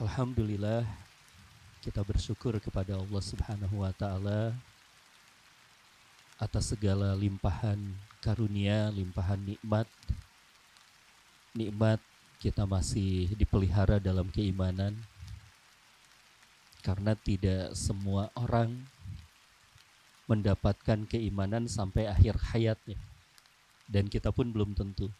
Alhamdulillah kita bersyukur kepada Allah Subhanahu wa taala atas segala limpahan karunia, limpahan nikmat. Nikmat kita masih dipelihara dalam keimanan karena tidak semua orang mendapatkan keimanan sampai akhir hayatnya dan kita pun belum tentu.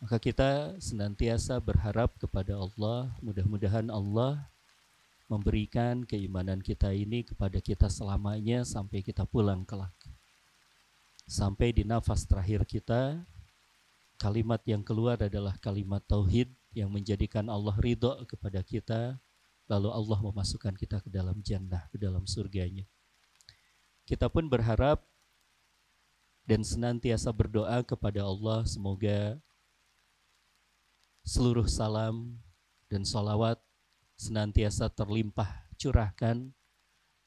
Maka kita senantiasa berharap kepada Allah, mudah-mudahan Allah memberikan keimanan kita ini kepada kita selamanya sampai kita pulang kelak. Sampai di nafas terakhir kita, kalimat yang keluar adalah kalimat tauhid yang menjadikan Allah ridho kepada kita, lalu Allah memasukkan kita ke dalam jannah, ke dalam surganya. Kita pun berharap dan senantiasa berdoa kepada Allah semoga seluruh salam dan salawat senantiasa terlimpah curahkan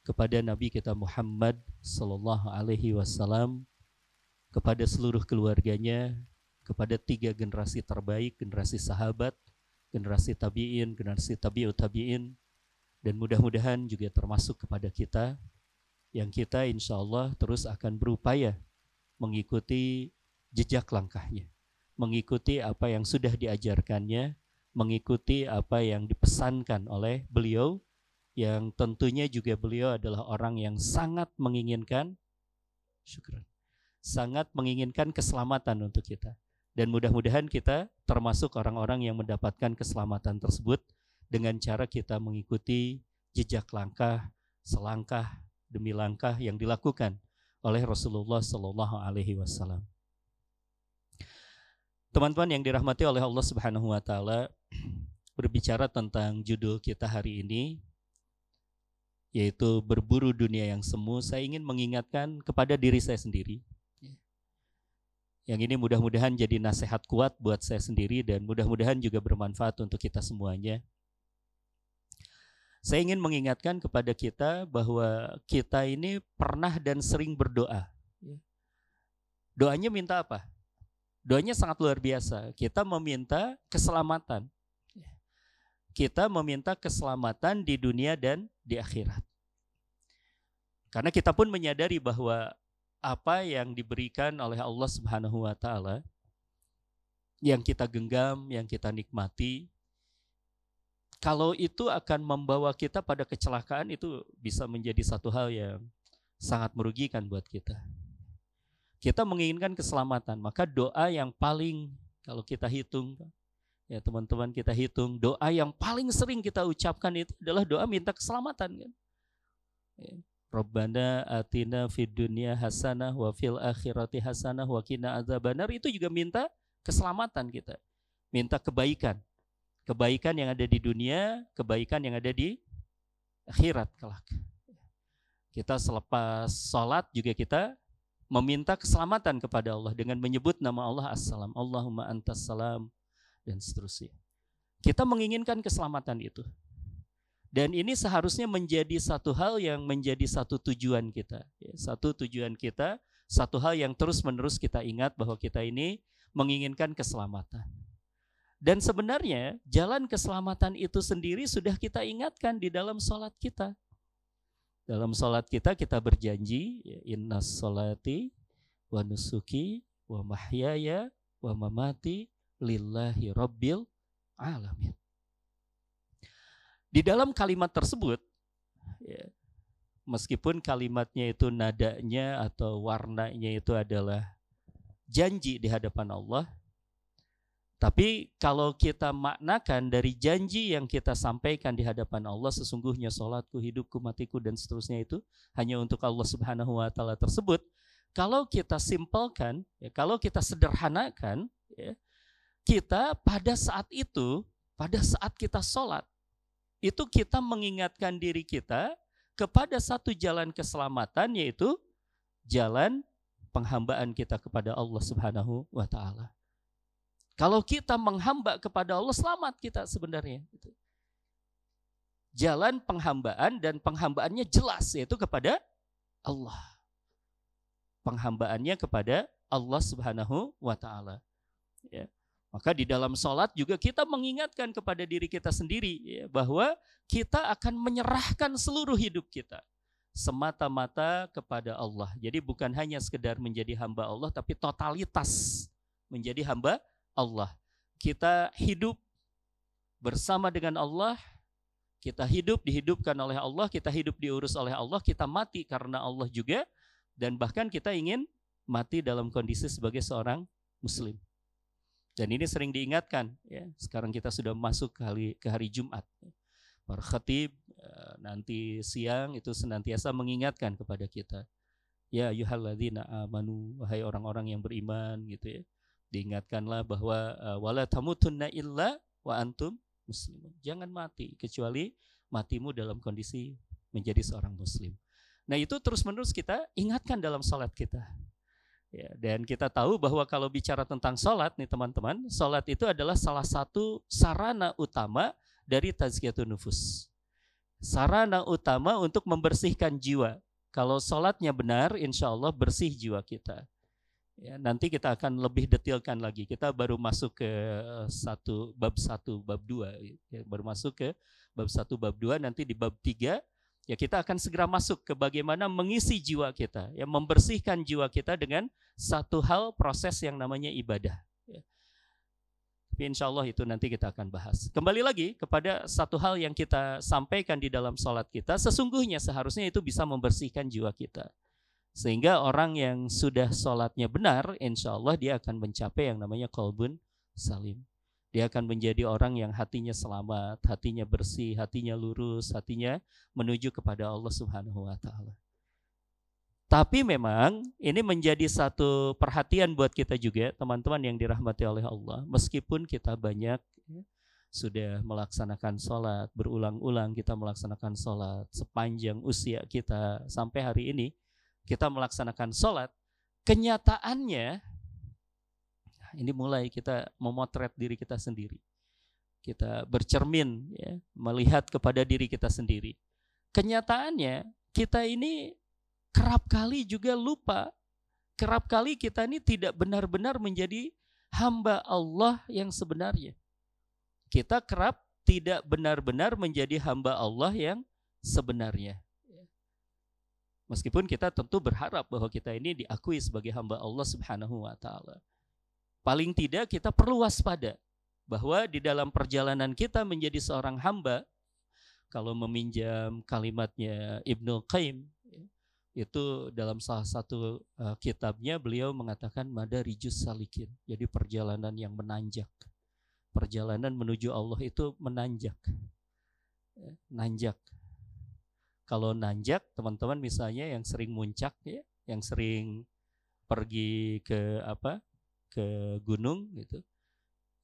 kepada Nabi kita Muhammad Sallallahu Alaihi Wasallam, kepada seluruh keluarganya, kepada tiga generasi terbaik, generasi sahabat, generasi tabiin, generasi tabiut tabiin, dan mudah-mudahan juga termasuk kepada kita yang kita insya Allah terus akan berupaya mengikuti jejak langkahnya mengikuti apa yang sudah diajarkannya, mengikuti apa yang dipesankan oleh beliau yang tentunya juga beliau adalah orang yang sangat menginginkan syukur sangat menginginkan keselamatan untuk kita dan mudah-mudahan kita termasuk orang-orang yang mendapatkan keselamatan tersebut dengan cara kita mengikuti jejak langkah selangkah demi langkah yang dilakukan oleh Rasulullah Shallallahu Alaihi Wasallam. Teman-teman yang dirahmati oleh Allah Subhanahu wa taala, berbicara tentang judul kita hari ini yaitu berburu dunia yang semu, saya ingin mengingatkan kepada diri saya sendiri. Yang ini mudah-mudahan jadi nasihat kuat buat saya sendiri dan mudah-mudahan juga bermanfaat untuk kita semuanya. Saya ingin mengingatkan kepada kita bahwa kita ini pernah dan sering berdoa. Doanya minta apa? Doanya sangat luar biasa. Kita meminta keselamatan. Kita meminta keselamatan di dunia dan di akhirat. Karena kita pun menyadari bahwa apa yang diberikan oleh Allah Subhanahu wa taala yang kita genggam, yang kita nikmati, kalau itu akan membawa kita pada kecelakaan itu bisa menjadi satu hal yang sangat merugikan buat kita. Kita menginginkan keselamatan, maka doa yang paling kalau kita hitung ya teman-teman kita hitung doa yang paling sering kita ucapkan itu adalah doa minta keselamatan kan. Ya. Rabbana atina fid dunya hasanah wa fil akhirati hasanah wa qina adzabannar itu juga minta keselamatan kita. Minta kebaikan. Kebaikan yang ada di dunia, kebaikan yang ada di akhirat kelak. Kita selepas sholat juga kita meminta keselamatan kepada Allah dengan menyebut nama Allah Assalam, Allahumma antas salam dan seterusnya. Kita menginginkan keselamatan itu. Dan ini seharusnya menjadi satu hal yang menjadi satu tujuan kita. Ya, satu tujuan kita, satu hal yang terus-menerus kita ingat bahwa kita ini menginginkan keselamatan. Dan sebenarnya jalan keselamatan itu sendiri sudah kita ingatkan di dalam sholat kita. Dalam sholat kita kita berjanji ya, inna sholati wa nusuki wa mahyaya wa mamati lillahi rabbil alamin. Di dalam kalimat tersebut, ya, meskipun kalimatnya itu nadanya atau warnanya itu adalah janji di hadapan Allah, tapi kalau kita maknakan dari janji yang kita sampaikan di hadapan Allah sesungguhnya sholatku, hidupku, matiku dan seterusnya itu hanya untuk Allah Subhanahu wa taala tersebut. Kalau kita simpelkan, ya, kalau kita sederhanakan, ya, kita pada saat itu, pada saat kita sholat, itu kita mengingatkan diri kita kepada satu jalan keselamatan yaitu jalan penghambaan kita kepada Allah Subhanahu wa taala. Kalau kita menghamba kepada Allah, selamat kita sebenarnya. Jalan penghambaan dan penghambaannya jelas, yaitu kepada Allah. Penghambaannya kepada Allah Subhanahu wa Ta'ala. Ya. Maka di dalam sholat juga kita mengingatkan kepada diri kita sendiri ya, bahwa kita akan menyerahkan seluruh hidup kita semata-mata kepada Allah. Jadi bukan hanya sekedar menjadi hamba Allah, tapi totalitas menjadi hamba Allah. Kita hidup bersama dengan Allah, kita hidup dihidupkan oleh Allah, kita hidup diurus oleh Allah, kita mati karena Allah juga, dan bahkan kita ingin mati dalam kondisi sebagai seorang Muslim. Dan ini sering diingatkan, ya. Sekarang kita sudah masuk ke hari, ke hari Jumat. Para khatib eh, nanti siang itu senantiasa mengingatkan kepada kita. Ya yuhalladzina amanu wahai orang-orang yang beriman gitu ya. Diingatkanlah bahwa eh, wala tamutunna illa wa antum muslimun. Jangan mati kecuali matimu dalam kondisi menjadi seorang muslim. Nah, itu terus-menerus kita ingatkan dalam salat kita. Ya, dan kita tahu bahwa kalau bicara tentang sholat nih teman-teman, sholat itu adalah salah satu sarana utama dari tazkiyatun nufus. Sarana utama untuk membersihkan jiwa. Kalau sholatnya benar, insya Allah bersih jiwa kita. Ya, nanti kita akan lebih detailkan lagi. Kita baru masuk ke satu bab satu, bab dua. Ya, baru masuk ke bab satu, bab dua. Nanti di bab tiga ya kita akan segera masuk ke bagaimana mengisi jiwa kita, ya membersihkan jiwa kita dengan satu hal proses yang namanya ibadah. Ya. Tapi insya Allah itu nanti kita akan bahas. Kembali lagi kepada satu hal yang kita sampaikan di dalam sholat kita, sesungguhnya seharusnya itu bisa membersihkan jiwa kita. Sehingga orang yang sudah sholatnya benar, insya Allah dia akan mencapai yang namanya kolbun salim. Dia akan menjadi orang yang hatinya selamat, hatinya bersih, hatinya lurus, hatinya menuju kepada Allah Subhanahu wa taala. Tapi memang ini menjadi satu perhatian buat kita juga, teman-teman yang dirahmati oleh Allah. Meskipun kita banyak ya, sudah melaksanakan sholat, berulang-ulang kita melaksanakan sholat sepanjang usia kita sampai hari ini, kita melaksanakan sholat, kenyataannya ini mulai kita memotret diri kita sendiri. Kita bercermin ya, melihat kepada diri kita sendiri. Kenyataannya kita ini kerap kali juga lupa. Kerap kali kita ini tidak benar-benar menjadi hamba Allah yang sebenarnya. Kita kerap tidak benar-benar menjadi hamba Allah yang sebenarnya. Meskipun kita tentu berharap bahwa kita ini diakui sebagai hamba Allah Subhanahu wa taala. Paling tidak kita perlu waspada bahwa di dalam perjalanan kita menjadi seorang hamba kalau meminjam kalimatnya Ibnu Qayyim itu dalam salah satu uh, kitabnya beliau mengatakan madarijus salikin jadi perjalanan yang menanjak. Perjalanan menuju Allah itu menanjak. Ya, nanjak kalau nanjak teman-teman misalnya yang sering muncak ya yang sering pergi ke apa ke gunung gitu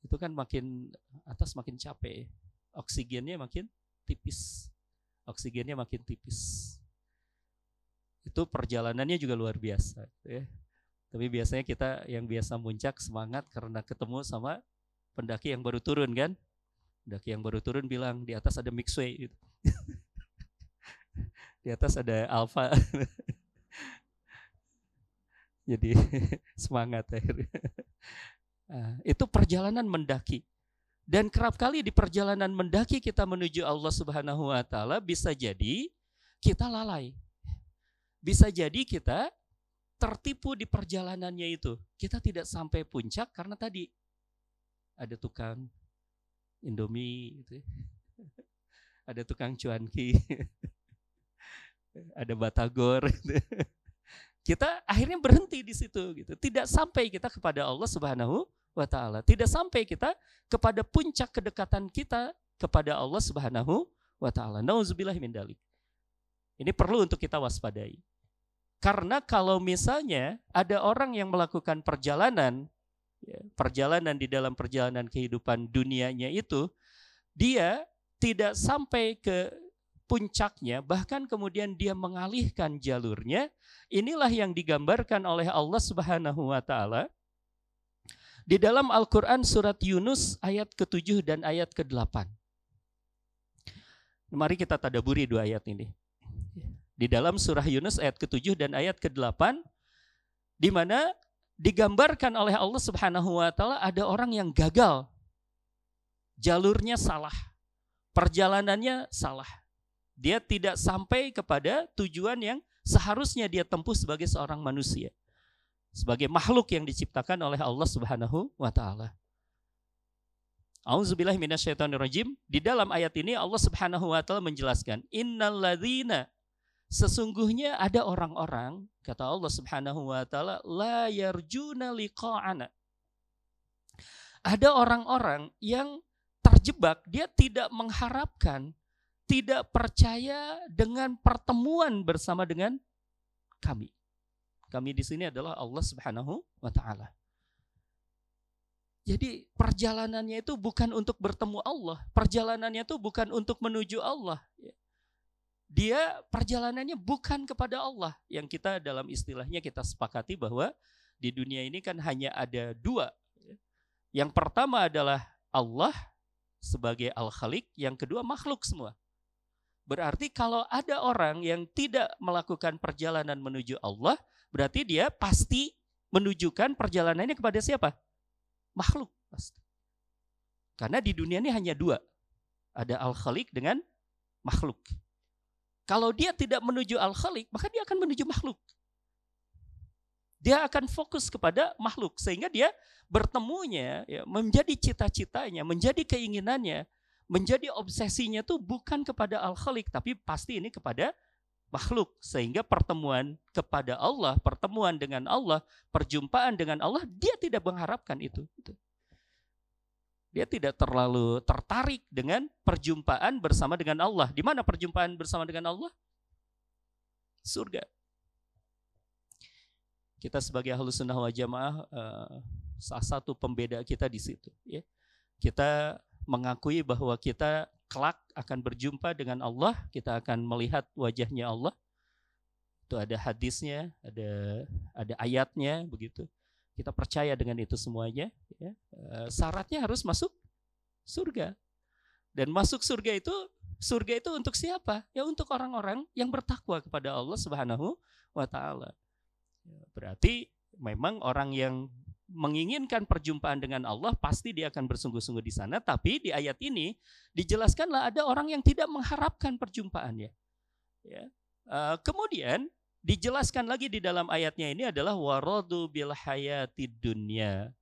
itu kan makin atas makin capek oksigennya makin tipis oksigennya makin tipis. Itu perjalanannya juga luar biasa ya. Tapi biasanya kita yang biasa muncak semangat karena ketemu sama pendaki yang baru turun kan. Pendaki yang baru turun bilang di atas ada mixway gitu. di atas ada alfa jadi semangat akhirnya. Nah, itu perjalanan mendaki. Dan kerap kali di perjalanan mendaki kita menuju Allah Subhanahu wa taala bisa jadi kita lalai. Bisa jadi kita tertipu di perjalanannya itu. Kita tidak sampai puncak karena tadi ada tukang Indomie gitu. Ya. Ada tukang cuanki. Ada batagor gitu kita akhirnya berhenti di situ gitu. Tidak sampai kita kepada Allah Subhanahu wa taala. Tidak sampai kita kepada puncak kedekatan kita kepada Allah Subhanahu wa taala. Nauzubillah min dalik. Ini perlu untuk kita waspadai. Karena kalau misalnya ada orang yang melakukan perjalanan ya, perjalanan di dalam perjalanan kehidupan dunianya itu dia tidak sampai ke puncaknya, bahkan kemudian dia mengalihkan jalurnya. Inilah yang digambarkan oleh Allah Subhanahu wa taala di dalam Al-Qur'an surat Yunus ayat ke-7 dan ayat ke-8. Mari kita tadaburi dua ayat ini. Di dalam surah Yunus ayat ke-7 dan ayat ke-8 di mana digambarkan oleh Allah Subhanahu wa taala ada orang yang gagal. Jalurnya salah. Perjalanannya salah. Dia tidak sampai kepada tujuan yang seharusnya dia tempuh sebagai seorang manusia. Sebagai makhluk yang diciptakan oleh Allah Subhanahu wa taala. Auzubillah minasyaitonirrajim. Di dalam ayat ini Allah Subhanahu wa taala menjelaskan, "Innalladzina Sesungguhnya ada orang-orang, kata Allah Subhanahu wa taala, la yarjuna liqa'ana. Ada orang-orang yang terjebak, dia tidak mengharapkan, tidak percaya dengan pertemuan bersama dengan kami. Kami di sini adalah Allah Subhanahu wa taala. Jadi perjalanannya itu bukan untuk bertemu Allah, perjalanannya itu bukan untuk menuju Allah dia perjalanannya bukan kepada Allah yang kita dalam istilahnya kita sepakati bahwa di dunia ini kan hanya ada dua. Yang pertama adalah Allah sebagai Al-Khaliq, yang kedua makhluk semua. Berarti kalau ada orang yang tidak melakukan perjalanan menuju Allah, berarti dia pasti menunjukkan perjalanannya kepada siapa? Makhluk pasti. Karena di dunia ini hanya dua. Ada Al-Khaliq dengan makhluk. Kalau dia tidak menuju Al-Khaliq, maka dia akan menuju makhluk. Dia akan fokus kepada makhluk sehingga dia bertemunya ya, menjadi cita-citanya, menjadi keinginannya, menjadi obsesinya tuh bukan kepada Al-Khaliq tapi pasti ini kepada makhluk sehingga pertemuan kepada Allah, pertemuan dengan Allah, perjumpaan dengan Allah dia tidak mengharapkan itu. itu. Dia tidak terlalu tertarik dengan perjumpaan bersama dengan Allah. Di mana perjumpaan bersama dengan Allah? Surga. Kita sebagai ahlus sunnah wal jamaah uh, salah satu pembeda kita di situ. Ya. Kita mengakui bahwa kita kelak akan berjumpa dengan Allah, kita akan melihat wajahnya Allah. Itu ada hadisnya, ada ada ayatnya begitu. Kita percaya dengan itu semuanya. Ya. Eh, syaratnya harus masuk surga. Dan masuk surga itu, surga itu untuk siapa? Ya untuk orang-orang yang bertakwa kepada Allah Subhanahu wa taala. Ya, berarti memang orang yang menginginkan perjumpaan dengan Allah pasti dia akan bersungguh-sungguh di sana. Tapi di ayat ini dijelaskanlah ada orang yang tidak mengharapkan perjumpaannya. Ya. Uh, kemudian dijelaskan lagi di dalam ayatnya ini adalah waradu bil hayati dunya.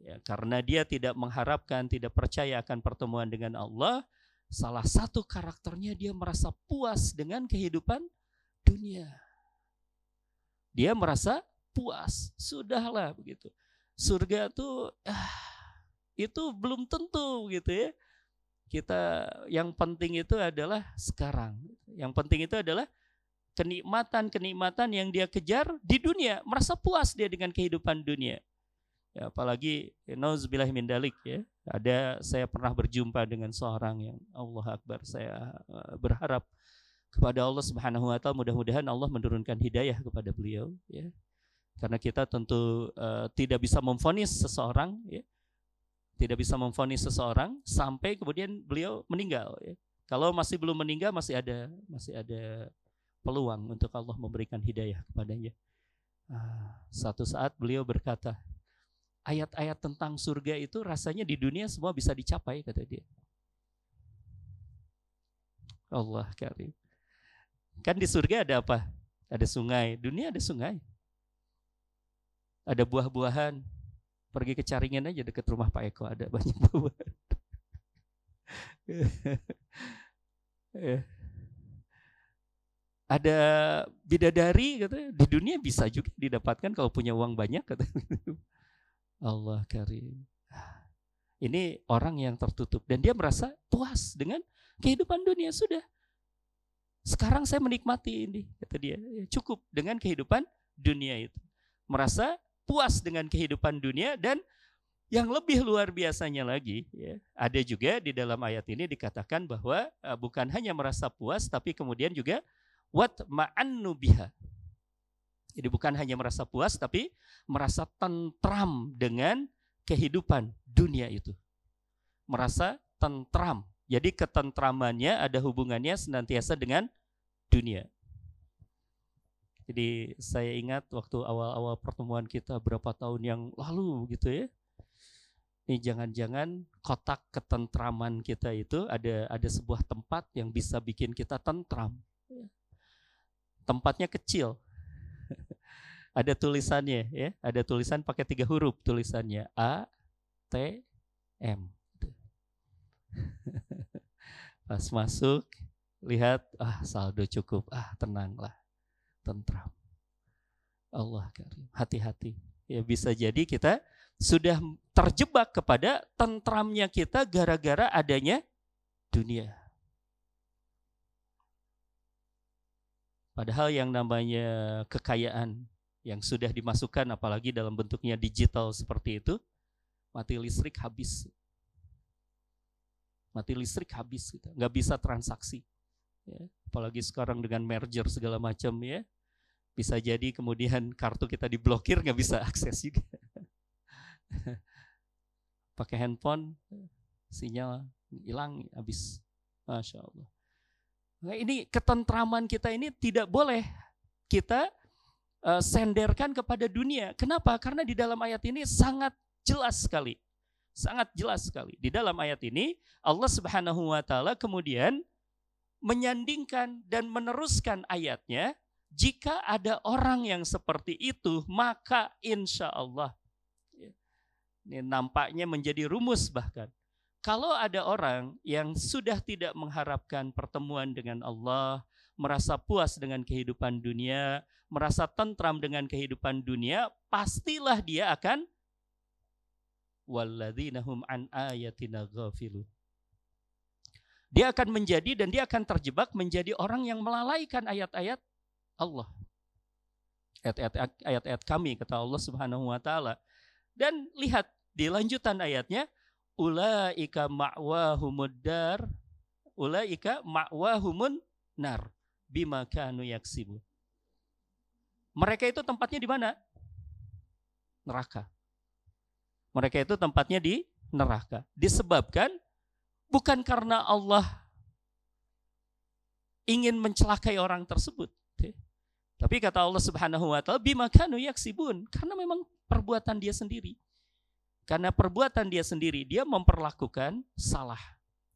Ya, karena dia tidak mengharapkan, tidak percaya akan pertemuan dengan Allah, salah satu karakternya dia merasa puas dengan kehidupan dunia. Dia merasa puas, sudahlah begitu. Surga tuh ah, itu belum tentu gitu ya. Kita yang penting itu adalah sekarang. Yang penting itu adalah kenikmatan-kenikmatan yang dia kejar di dunia, merasa puas dia dengan kehidupan dunia. Ya, apalagi nauzubillah min dalik ya. Ada saya pernah berjumpa dengan seorang yang Allah Akbar saya eh, berharap kepada Allah Subhanahu wa taala mudah-mudahan Allah menurunkan hidayah kepada beliau ya. Karena kita tentu uh, tidak bisa memfonis seseorang ya. Tidak bisa memfonis seseorang sampai kemudian beliau meninggal ya. Kalau masih belum meninggal masih ada masih ada peluang untuk Allah memberikan hidayah kepadanya. Ah, satu saat beliau berkata, ayat-ayat tentang surga itu rasanya di dunia semua bisa dicapai kata dia. Allah karim. Kan di surga ada apa? Ada sungai. Dunia ada sungai. Ada buah-buahan. Pergi ke Caringin aja dekat rumah Pak Eko ada banyak buah-buahan. Ya ada bidadari kata di dunia bisa juga didapatkan kalau punya uang banyak kata Allah karim. Ini orang yang tertutup. Dan dia merasa puas dengan kehidupan dunia. Sudah. Sekarang saya menikmati ini kata dia. Cukup dengan kehidupan dunia itu. Merasa puas dengan kehidupan dunia dan yang lebih luar biasanya lagi ya, ada juga di dalam ayat ini dikatakan bahwa uh, bukan hanya merasa puas tapi kemudian juga wat ma'annu biha. Jadi bukan hanya merasa puas tapi merasa tentram dengan kehidupan dunia itu. Merasa tentram. Jadi ketentramannya ada hubungannya senantiasa dengan dunia. Jadi saya ingat waktu awal-awal pertemuan kita berapa tahun yang lalu gitu ya. Ini jangan-jangan kotak ketentraman kita itu ada ada sebuah tempat yang bisa bikin kita tentram. Tempatnya kecil. ada tulisannya ya, ada tulisan pakai tiga huruf tulisannya A T M. Pas masuk lihat ah saldo cukup, ah tenanglah tentram. Allah karim. Hati-hati. Ya bisa jadi kita sudah terjebak kepada tentramnya kita gara-gara adanya dunia. Padahal yang namanya kekayaan yang sudah dimasukkan apalagi dalam bentuknya digital seperti itu, mati listrik habis. Mati listrik habis, gitu. nggak bisa transaksi. Ya, apalagi sekarang dengan merger segala macam ya, bisa jadi kemudian kartu kita diblokir nggak bisa akses juga. Pakai handphone, sinyal hilang habis. Masya Allah. Nah, ini ketentraman kita ini tidak boleh kita uh, senderkan kepada dunia. Kenapa? Karena di dalam ayat ini sangat jelas sekali. Sangat jelas sekali. Di dalam ayat ini Allah Subhanahu wa taala kemudian menyandingkan dan meneruskan ayatnya, jika ada orang yang seperti itu, maka insya Allah, ya, ini nampaknya menjadi rumus bahkan. Kalau ada orang yang sudah tidak mengharapkan pertemuan dengan Allah, merasa puas dengan kehidupan dunia, merasa tentram dengan kehidupan dunia, pastilah dia akan walladzinahum an ayatina ghafilun dia akan menjadi dan dia akan terjebak menjadi orang yang melalaikan ayat-ayat Allah. Ayat-ayat kami kata Allah Subhanahu wa taala. Dan lihat di lanjutan ayatnya ulaika ma'wahumud dar ulaika ma'wahumun nar bima kanu yaksibu. Mereka itu tempatnya di mana? Neraka. Mereka itu tempatnya di neraka. Disebabkan bukan karena Allah ingin mencelakai orang tersebut. Tapi kata Allah Subhanahu wa taala bima kanu yaksibun karena memang perbuatan dia sendiri. Karena perbuatan dia sendiri dia memperlakukan salah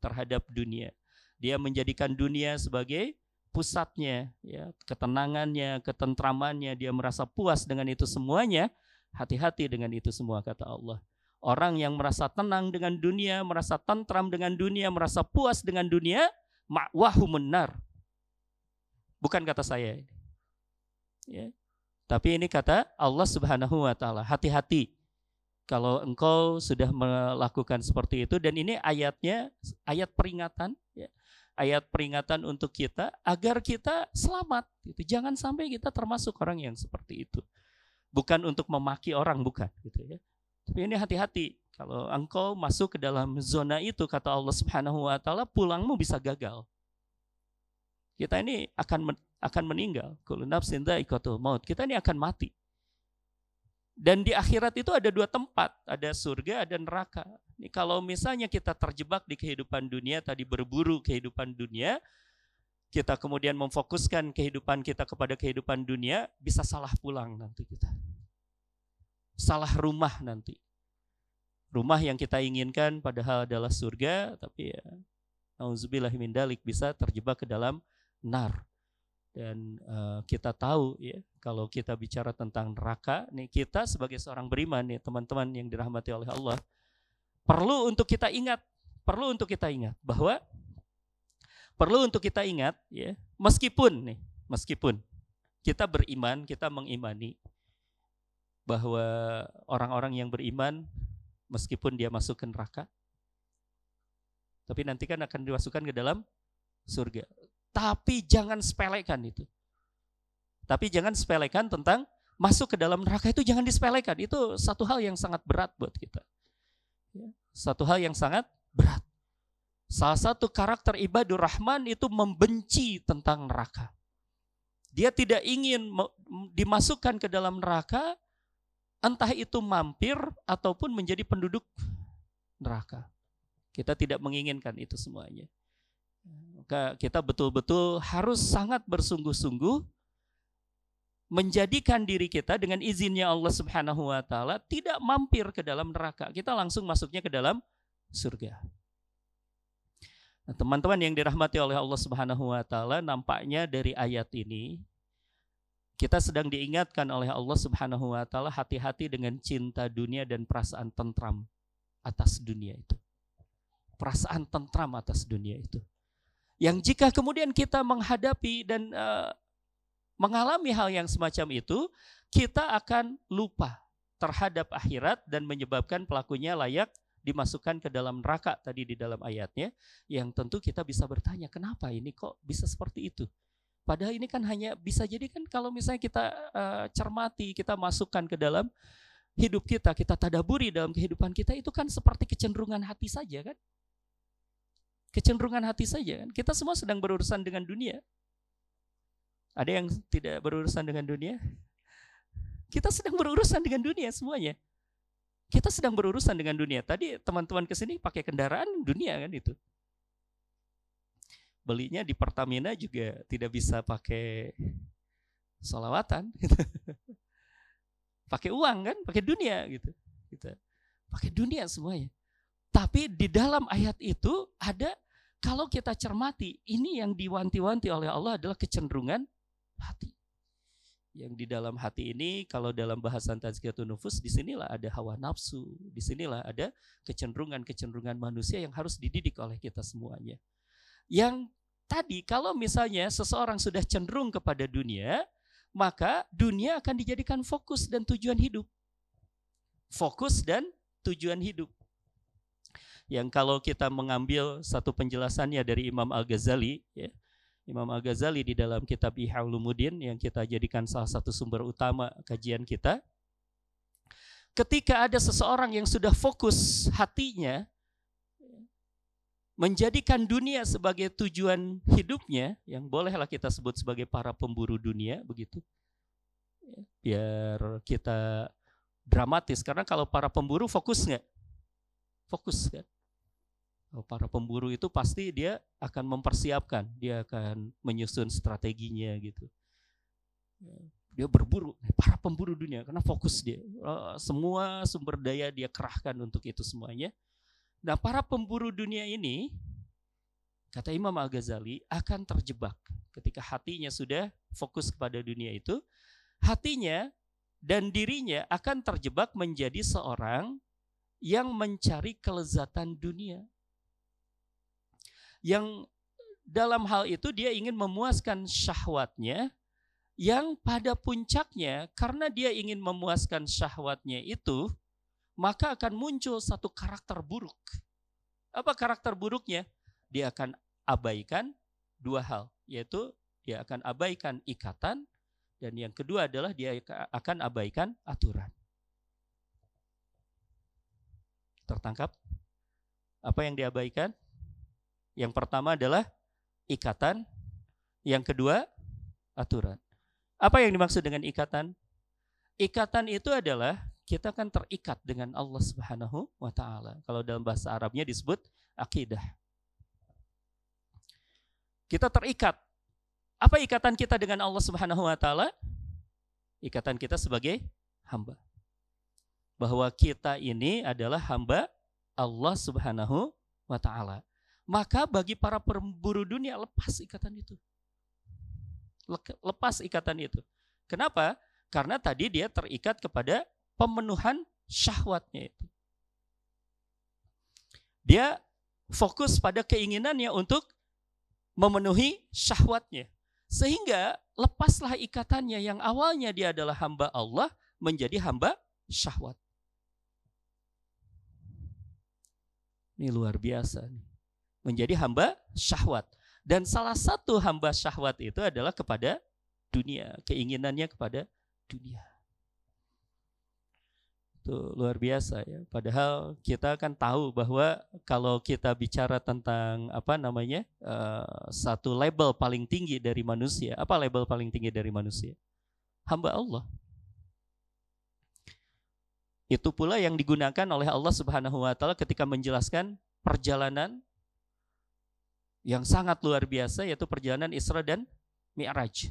terhadap dunia. Dia menjadikan dunia sebagai pusatnya, ya, ketenangannya, ketentramannya, dia merasa puas dengan itu semuanya. Hati-hati dengan itu semua kata Allah. Orang yang merasa tenang dengan dunia, merasa tentram dengan dunia, merasa puas dengan dunia, ma'wahumun nar. Bukan kata saya. Ya. Tapi ini kata Allah Subhanahu wa taala. Hati-hati kalau engkau sudah melakukan seperti itu dan ini ayatnya ayat peringatan ya. Ayat peringatan untuk kita agar kita selamat gitu. Jangan sampai kita termasuk orang yang seperti itu. Bukan untuk memaki orang bukan gitu ya. Tapi ini hati-hati. Kalau engkau masuk ke dalam zona itu, kata Allah Subhanahu wa taala, pulangmu bisa gagal. Kita ini akan akan meninggal. Maut. Kita ini akan mati. Dan di akhirat itu ada dua tempat, ada surga, ada neraka. Ini kalau misalnya kita terjebak di kehidupan dunia, tadi berburu kehidupan dunia, kita kemudian memfokuskan kehidupan kita kepada kehidupan dunia, bisa salah pulang nanti kita salah rumah nanti. Rumah yang kita inginkan padahal adalah surga, tapi ya auzubillah min dalik bisa terjebak ke dalam nar. Dan uh, kita tahu ya, kalau kita bicara tentang neraka, nih kita sebagai seorang beriman nih teman-teman yang dirahmati oleh Allah, perlu untuk kita ingat, perlu untuk kita ingat bahwa perlu untuk kita ingat ya, meskipun nih, meskipun kita beriman, kita mengimani bahwa orang-orang yang beriman meskipun dia masuk ke neraka tapi nanti kan akan dimasukkan ke dalam surga. Tapi jangan sepelekan itu. Tapi jangan sepelekan tentang masuk ke dalam neraka itu jangan disepelekan. Itu satu hal yang sangat berat buat kita. Ya, satu hal yang sangat berat. Salah satu karakter ibadur rahman itu membenci tentang neraka. Dia tidak ingin dimasukkan ke dalam neraka entah itu mampir ataupun menjadi penduduk neraka. Kita tidak menginginkan itu semuanya. Kita betul-betul harus sangat bersungguh-sungguh menjadikan diri kita dengan izinnya Allah Subhanahu wa taala tidak mampir ke dalam neraka. Kita langsung masuknya ke dalam surga. Nah, teman-teman yang dirahmati oleh Allah Subhanahu wa taala, nampaknya dari ayat ini kita sedang diingatkan oleh Allah Subhanahu wa taala hati-hati dengan cinta dunia dan perasaan tentram atas dunia itu. Perasaan tentram atas dunia itu. Yang jika kemudian kita menghadapi dan uh, mengalami hal yang semacam itu, kita akan lupa terhadap akhirat dan menyebabkan pelakunya layak dimasukkan ke dalam neraka tadi di dalam ayatnya yang tentu kita bisa bertanya kenapa ini kok bisa seperti itu? Padahal ini kan hanya bisa jadi kan kalau misalnya kita uh, cermati kita masukkan ke dalam hidup kita kita tadaburi dalam kehidupan kita itu kan seperti kecenderungan hati saja kan kecenderungan hati saja kan kita semua sedang berurusan dengan dunia ada yang tidak berurusan dengan dunia? Kita sedang berurusan dengan dunia semuanya. Kita sedang berurusan dengan dunia. Tadi teman-teman ke sini pakai kendaraan dunia kan itu. Belinya di Pertamina juga tidak bisa pakai solawatan. Pakai uang kan, pakai dunia gitu. Kita pakai dunia semuanya. Tapi di dalam ayat itu ada kalau kita cermati, ini yang diwanti-wanti oleh Allah adalah kecenderungan hati. Yang di dalam hati ini kalau dalam bahasan tazkiyatun nufus di sinilah ada hawa nafsu, di sinilah ada kecenderungan-kecenderungan manusia yang harus dididik oleh kita semuanya. Yang tadi kalau misalnya seseorang sudah cenderung kepada dunia, maka dunia akan dijadikan fokus dan tujuan hidup. Fokus dan tujuan hidup. Yang kalau kita mengambil satu penjelasannya dari Imam Al-Ghazali, ya, Imam Al-Ghazali di dalam kitab Ihya Ulumuddin yang kita jadikan salah satu sumber utama kajian kita. Ketika ada seseorang yang sudah fokus hatinya menjadikan dunia sebagai tujuan hidupnya, yang bolehlah kita sebut sebagai para pemburu dunia, begitu. Biar kita dramatis, karena kalau para pemburu fokus nggak? Fokus kan? Oh, para pemburu itu pasti dia akan mempersiapkan, dia akan menyusun strateginya gitu. Ya, dia berburu, para pemburu dunia karena fokus dia. Oh, semua sumber daya dia kerahkan untuk itu semuanya. Nah, para pemburu dunia ini kata Imam Al-Ghazali akan terjebak ketika hatinya sudah fokus kepada dunia itu, hatinya dan dirinya akan terjebak menjadi seorang yang mencari kelezatan dunia yang dalam hal itu dia ingin memuaskan syahwatnya yang pada puncaknya karena dia ingin memuaskan syahwatnya itu maka akan muncul satu karakter buruk. Apa karakter buruknya? Dia akan abaikan dua hal, yaitu dia akan abaikan ikatan dan yang kedua adalah dia akan abaikan aturan. Tertangkap? Apa yang diabaikan? Yang pertama adalah ikatan, yang kedua aturan. Apa yang dimaksud dengan ikatan? Ikatan itu adalah kita kan terikat dengan Allah Subhanahu wa taala. Kalau dalam bahasa Arabnya disebut akidah. Kita terikat. Apa ikatan kita dengan Allah Subhanahu wa taala? Ikatan kita sebagai hamba. Bahwa kita ini adalah hamba Allah Subhanahu wa taala. Maka bagi para pemburu dunia lepas ikatan itu. Lepas ikatan itu. Kenapa? Karena tadi dia terikat kepada pemenuhan syahwatnya itu. Dia fokus pada keinginannya untuk memenuhi syahwatnya. Sehingga lepaslah ikatannya yang awalnya dia adalah hamba Allah menjadi hamba syahwat. Ini luar biasa nih menjadi hamba syahwat. Dan salah satu hamba syahwat itu adalah kepada dunia, keinginannya kepada dunia. Itu luar biasa ya. Padahal kita kan tahu bahwa kalau kita bicara tentang apa namanya uh, satu label paling tinggi dari manusia, apa label paling tinggi dari manusia? Hamba Allah. Itu pula yang digunakan oleh Allah Subhanahu wa taala ketika menjelaskan perjalanan yang sangat luar biasa yaitu perjalanan Isra dan Mi'raj.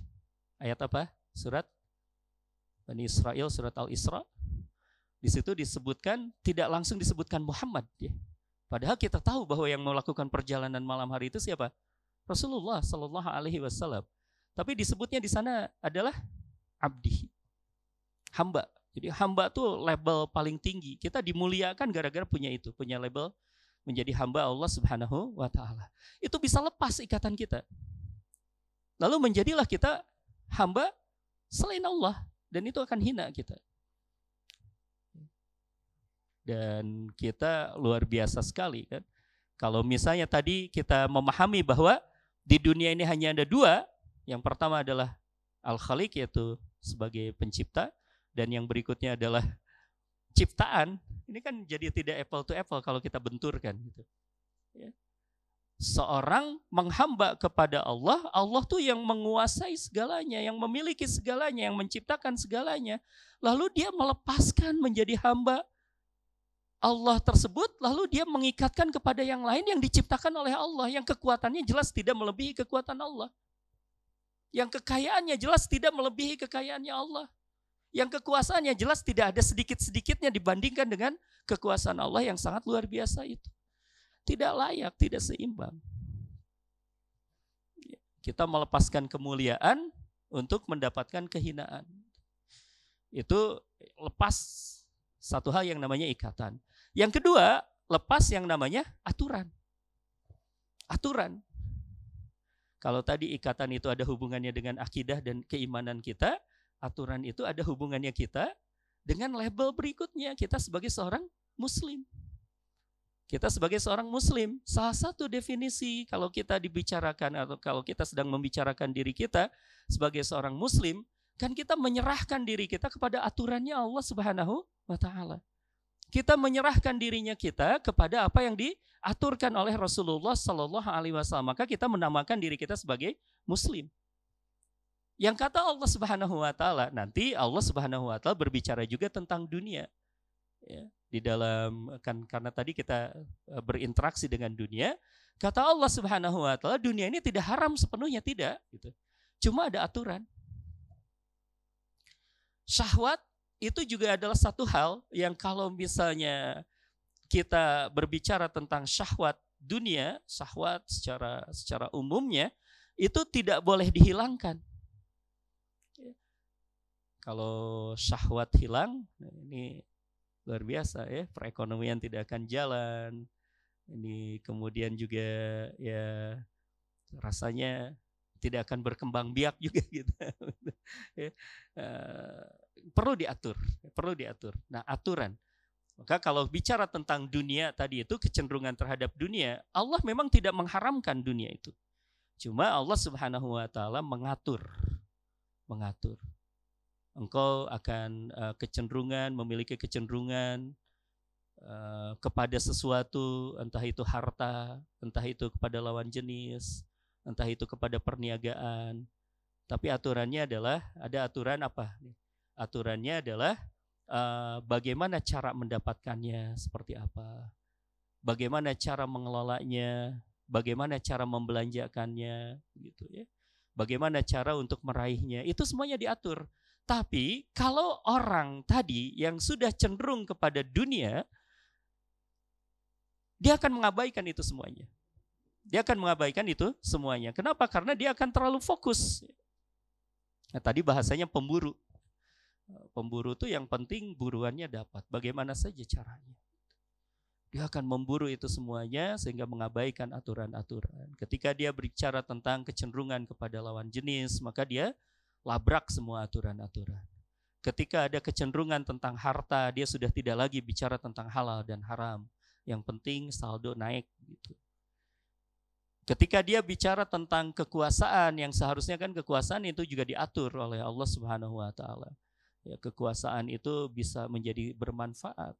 Ayat apa? Surat Bani Israel surat Al-Isra. Di situ disebutkan tidak langsung disebutkan Muhammad ya. Padahal kita tahu bahwa yang melakukan perjalanan malam hari itu siapa? Rasulullah Shallallahu alaihi wasallam. Tapi disebutnya di sana adalah abdi. Hamba. Jadi hamba tuh label paling tinggi. Kita dimuliakan gara-gara punya itu, punya label menjadi hamba Allah Subhanahu wa taala. Itu bisa lepas ikatan kita. Lalu menjadilah kita hamba selain Allah dan itu akan hina kita. Dan kita luar biasa sekali kan. Kalau misalnya tadi kita memahami bahwa di dunia ini hanya ada dua, yang pertama adalah Al-Khaliq yaitu sebagai pencipta dan yang berikutnya adalah ciptaan. Ini kan jadi tidak apple to apple kalau kita benturkan gitu. Ya. Seorang menghamba kepada Allah, Allah tuh yang menguasai segalanya, yang memiliki segalanya, yang menciptakan segalanya. Lalu dia melepaskan menjadi hamba Allah tersebut lalu dia mengikatkan kepada yang lain yang diciptakan oleh Allah yang kekuatannya jelas tidak melebihi kekuatan Allah. Yang kekayaannya jelas tidak melebihi kekayaannya Allah. Yang kekuasaannya jelas tidak ada sedikit-sedikitnya dibandingkan dengan kekuasaan Allah yang sangat luar biasa itu. Tidak layak, tidak seimbang. Kita melepaskan kemuliaan untuk mendapatkan kehinaan. Itu lepas satu hal yang namanya ikatan. Yang kedua, lepas yang namanya aturan. Aturan. Kalau tadi ikatan itu ada hubungannya dengan akidah dan keimanan kita, aturan itu ada hubungannya kita dengan label berikutnya kita sebagai seorang muslim. Kita sebagai seorang muslim, salah satu definisi kalau kita dibicarakan atau kalau kita sedang membicarakan diri kita sebagai seorang muslim, kan kita menyerahkan diri kita kepada aturannya Allah Subhanahu wa taala kita menyerahkan dirinya kita kepada apa yang diaturkan oleh Rasulullah Sallallahu Alaihi Wasallam. Maka kita menamakan diri kita sebagai Muslim. Yang kata Allah Subhanahu Wa Taala nanti Allah Subhanahu Wa Taala berbicara juga tentang dunia. Ya, di dalam kan karena tadi kita e, berinteraksi dengan dunia, kata Allah Subhanahu Wa Taala dunia ini tidak haram sepenuhnya tidak. Gitu. Cuma ada aturan. Syahwat itu juga adalah satu hal yang kalau misalnya kita berbicara tentang syahwat dunia, syahwat secara secara umumnya itu tidak boleh dihilangkan. Kalau syahwat hilang, ini luar biasa ya, perekonomian tidak akan jalan. Ini kemudian juga ya rasanya tidak akan berkembang biak juga gitu. Ya, eh, perlu diatur, perlu diatur. Nah, aturan. Maka kalau bicara tentang dunia tadi itu kecenderungan terhadap dunia, Allah memang tidak mengharamkan dunia itu. Cuma Allah Subhanahu wa taala mengatur. Mengatur. Engkau akan uh, kecenderungan memiliki kecenderungan uh, kepada sesuatu, entah itu harta, entah itu kepada lawan jenis, entah itu kepada perniagaan. Tapi aturannya adalah ada aturan apa? Aturannya adalah uh, bagaimana cara mendapatkannya seperti apa, bagaimana cara mengelolanya, bagaimana cara membelanjakannya, gitu ya. Bagaimana cara untuk meraihnya, itu semuanya diatur. Tapi kalau orang tadi yang sudah cenderung kepada dunia, dia akan mengabaikan itu semuanya. Dia akan mengabaikan itu semuanya. Kenapa? Karena dia akan terlalu fokus. Nah, tadi bahasanya pemburu. Pemburu itu yang penting buruannya dapat. Bagaimana saja caranya. Dia akan memburu itu semuanya sehingga mengabaikan aturan-aturan. Ketika dia berbicara tentang kecenderungan kepada lawan jenis, maka dia labrak semua aturan-aturan. Ketika ada kecenderungan tentang harta, dia sudah tidak lagi bicara tentang halal dan haram. Yang penting saldo naik gitu. Ketika dia bicara tentang kekuasaan yang seharusnya kan kekuasaan itu juga diatur oleh Allah Subhanahu wa taala. Ya, kekuasaan itu bisa menjadi bermanfaat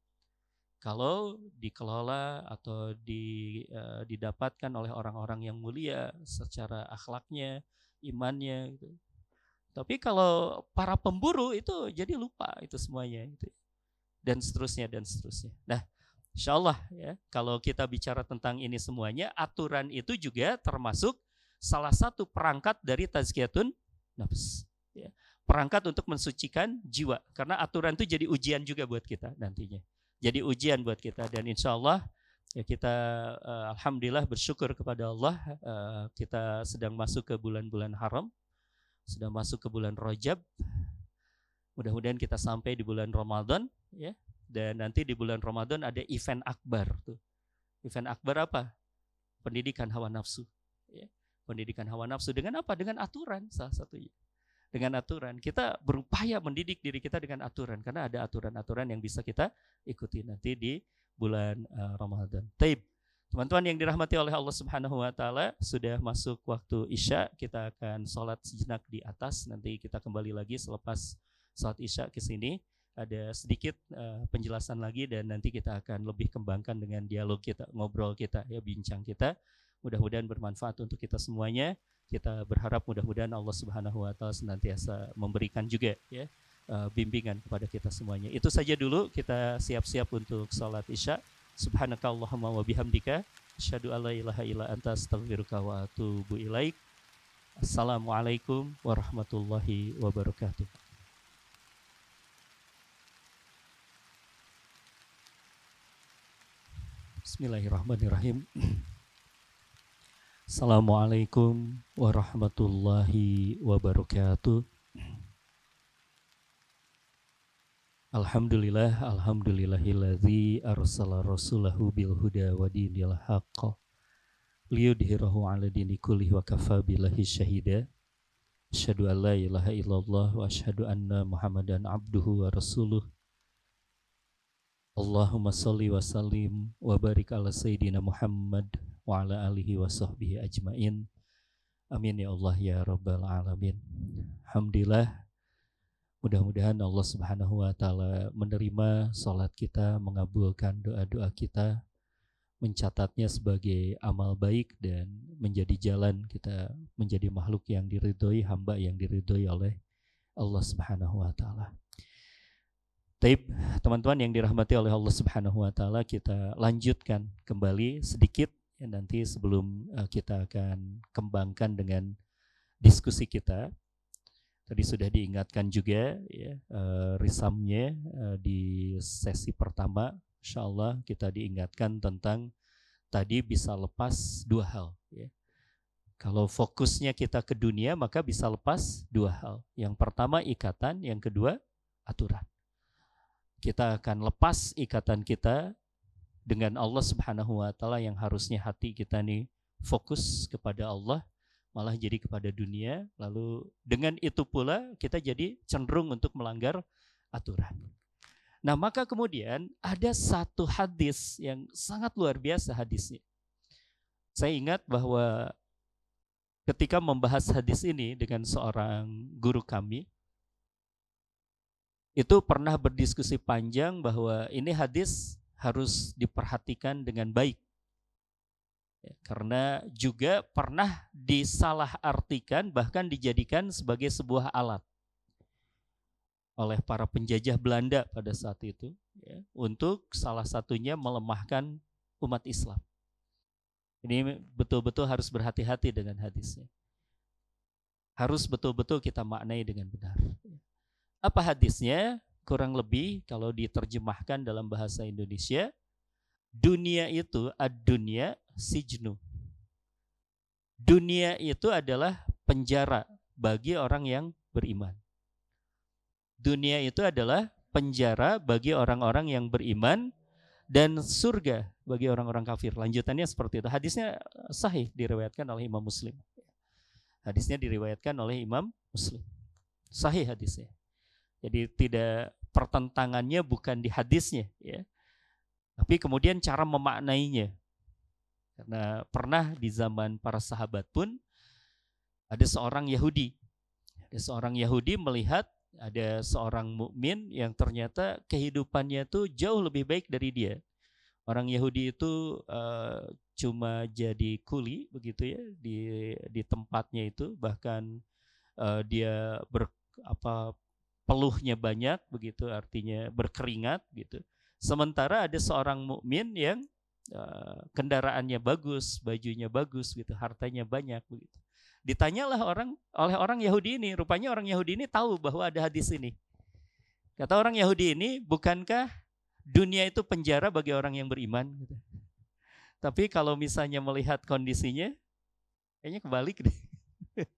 kalau dikelola atau di, uh, didapatkan oleh orang-orang yang mulia secara akhlaknya, imannya gitu. Tapi kalau para pemburu itu jadi lupa itu semuanya itu. Dan seterusnya dan seterusnya. Nah, Insya Allah ya, kalau kita bicara tentang ini semuanya, aturan itu juga termasuk salah satu perangkat dari tazkiyatun nafs. Ya. perangkat untuk mensucikan jiwa karena aturan itu jadi ujian juga buat kita nantinya jadi ujian buat kita dan insya Allah ya kita uh, alhamdulillah bersyukur kepada Allah uh, kita sedang masuk ke bulan-bulan haram sudah masuk ke bulan Rajab mudah-mudahan kita sampai di bulan Ramadan ya. Dan nanti di bulan Ramadan ada event akbar tuh. Event akbar apa? Pendidikan hawa nafsu ya. Pendidikan hawa nafsu. Dengan apa? Dengan aturan salah satunya. Dengan aturan. Kita berupaya mendidik diri kita dengan aturan karena ada aturan-aturan yang bisa kita ikuti nanti di bulan uh, Ramadan. Taib. Teman-teman yang dirahmati oleh Allah Subhanahu wa taala, sudah masuk waktu Isya, kita akan sholat sejenak di atas. Nanti kita kembali lagi selepas sholat Isya ke sini. Ada sedikit uh, penjelasan lagi dan nanti kita akan lebih kembangkan dengan dialog kita, ngobrol kita, ya bincang kita. Mudah-mudahan bermanfaat untuk kita semuanya kita berharap mudah-mudahan Allah Subhanahu wa taala senantiasa memberikan juga ya uh, bimbingan kepada kita semuanya. Itu saja dulu kita siap-siap untuk salat Isya. Subhanakallahumma wa bihamdika asyhadu alla ilaha illa anta astaghfiruka wa atubu ilaik. Assalamualaikum warahmatullahi wabarakatuh. Bismillahirrahmanirrahim. Assalamualaikum warahmatullahi wabarakatuh. Alhamdulillah, alhamdulillahilladzi arsala rasulahu bil huda wa dinil haqq liyudhirahu ala dini kulli wa kafa billahi syahida. Asyhadu an la ilaha illallah wa asyhadu anna Muhammadan abduhu wa rasuluh. Allahumma salli wa sallim wa barik ala sayyidina Muhammad wa ala alihi wa sahbihi ajmain. Amin ya Allah ya Rabbal Alamin. Alhamdulillah mudah-mudahan Allah Subhanahu wa taala menerima salat kita, mengabulkan doa-doa kita, mencatatnya sebagai amal baik dan menjadi jalan kita menjadi makhluk yang diridhoi, hamba yang diridhoi oleh Allah Subhanahu wa taala. Taib, teman-teman yang dirahmati oleh Allah Subhanahu wa taala, kita lanjutkan kembali sedikit ya, nanti sebelum uh, kita akan kembangkan dengan diskusi kita tadi sudah diingatkan juga ya uh, risamnya uh, di sesi pertama. Insya Allah kita diingatkan tentang tadi bisa lepas dua hal ya. Kalau fokusnya kita ke dunia maka bisa lepas dua hal. Yang pertama ikatan. Yang kedua aturan. Kita akan lepas ikatan kita dengan Allah Subhanahu wa taala yang harusnya hati kita nih fokus kepada Allah malah jadi kepada dunia lalu dengan itu pula kita jadi cenderung untuk melanggar aturan. Nah, maka kemudian ada satu hadis yang sangat luar biasa hadisnya. Saya ingat bahwa ketika membahas hadis ini dengan seorang guru kami, itu pernah berdiskusi panjang bahwa ini hadis harus diperhatikan dengan baik. Ya, karena juga pernah disalahartikan bahkan dijadikan sebagai sebuah alat oleh para penjajah Belanda pada saat itu ya, untuk salah satunya melemahkan umat Islam. Ini betul-betul harus berhati-hati dengan hadisnya. Harus betul-betul kita maknai dengan benar. Apa hadisnya? kurang lebih kalau diterjemahkan dalam bahasa Indonesia, dunia itu ad-dunya sijnu. Dunia itu adalah penjara bagi orang yang beriman. Dunia itu adalah penjara bagi orang-orang yang beriman dan surga bagi orang-orang kafir. Lanjutannya seperti itu. Hadisnya sahih diriwayatkan oleh Imam Muslim. Hadisnya diriwayatkan oleh Imam Muslim. Sahih hadisnya. Jadi tidak pertentangannya bukan di hadisnya ya. Tapi kemudian cara memaknainya. Karena pernah di zaman para sahabat pun ada seorang Yahudi. Ada seorang Yahudi melihat ada seorang mukmin yang ternyata kehidupannya itu jauh lebih baik dari dia. Orang Yahudi itu uh, cuma jadi kuli begitu ya di di tempatnya itu bahkan uh, dia ber apa peluhnya banyak begitu artinya berkeringat gitu. Sementara ada seorang mukmin yang uh, kendaraannya bagus, bajunya bagus gitu, hartanya banyak begitu. Ditanyalah orang oleh orang Yahudi ini, rupanya orang Yahudi ini tahu bahwa ada hadis ini. Kata orang Yahudi ini, bukankah dunia itu penjara bagi orang yang beriman? Gitu. Tapi kalau misalnya melihat kondisinya, kayaknya kebalik deh.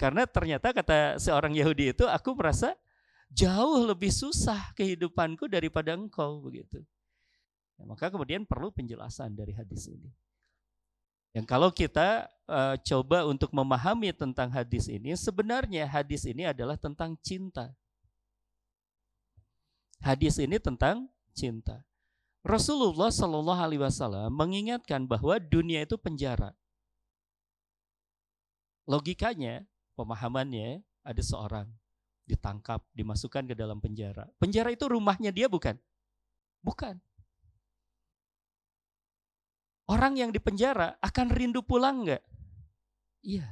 Karena ternyata kata seorang Yahudi itu, aku merasa jauh lebih susah kehidupanku daripada engkau begitu. Ya, maka kemudian perlu penjelasan dari hadis ini. Yang kalau kita uh, coba untuk memahami tentang hadis ini, sebenarnya hadis ini adalah tentang cinta. Hadis ini tentang cinta. Rasulullah Shallallahu Alaihi Wasallam mengingatkan bahwa dunia itu penjara. Logikanya, pemahamannya, ada seorang ditangkap, dimasukkan ke dalam penjara. Penjara itu rumahnya dia bukan? Bukan. Orang yang di penjara akan rindu pulang nggak? Iya.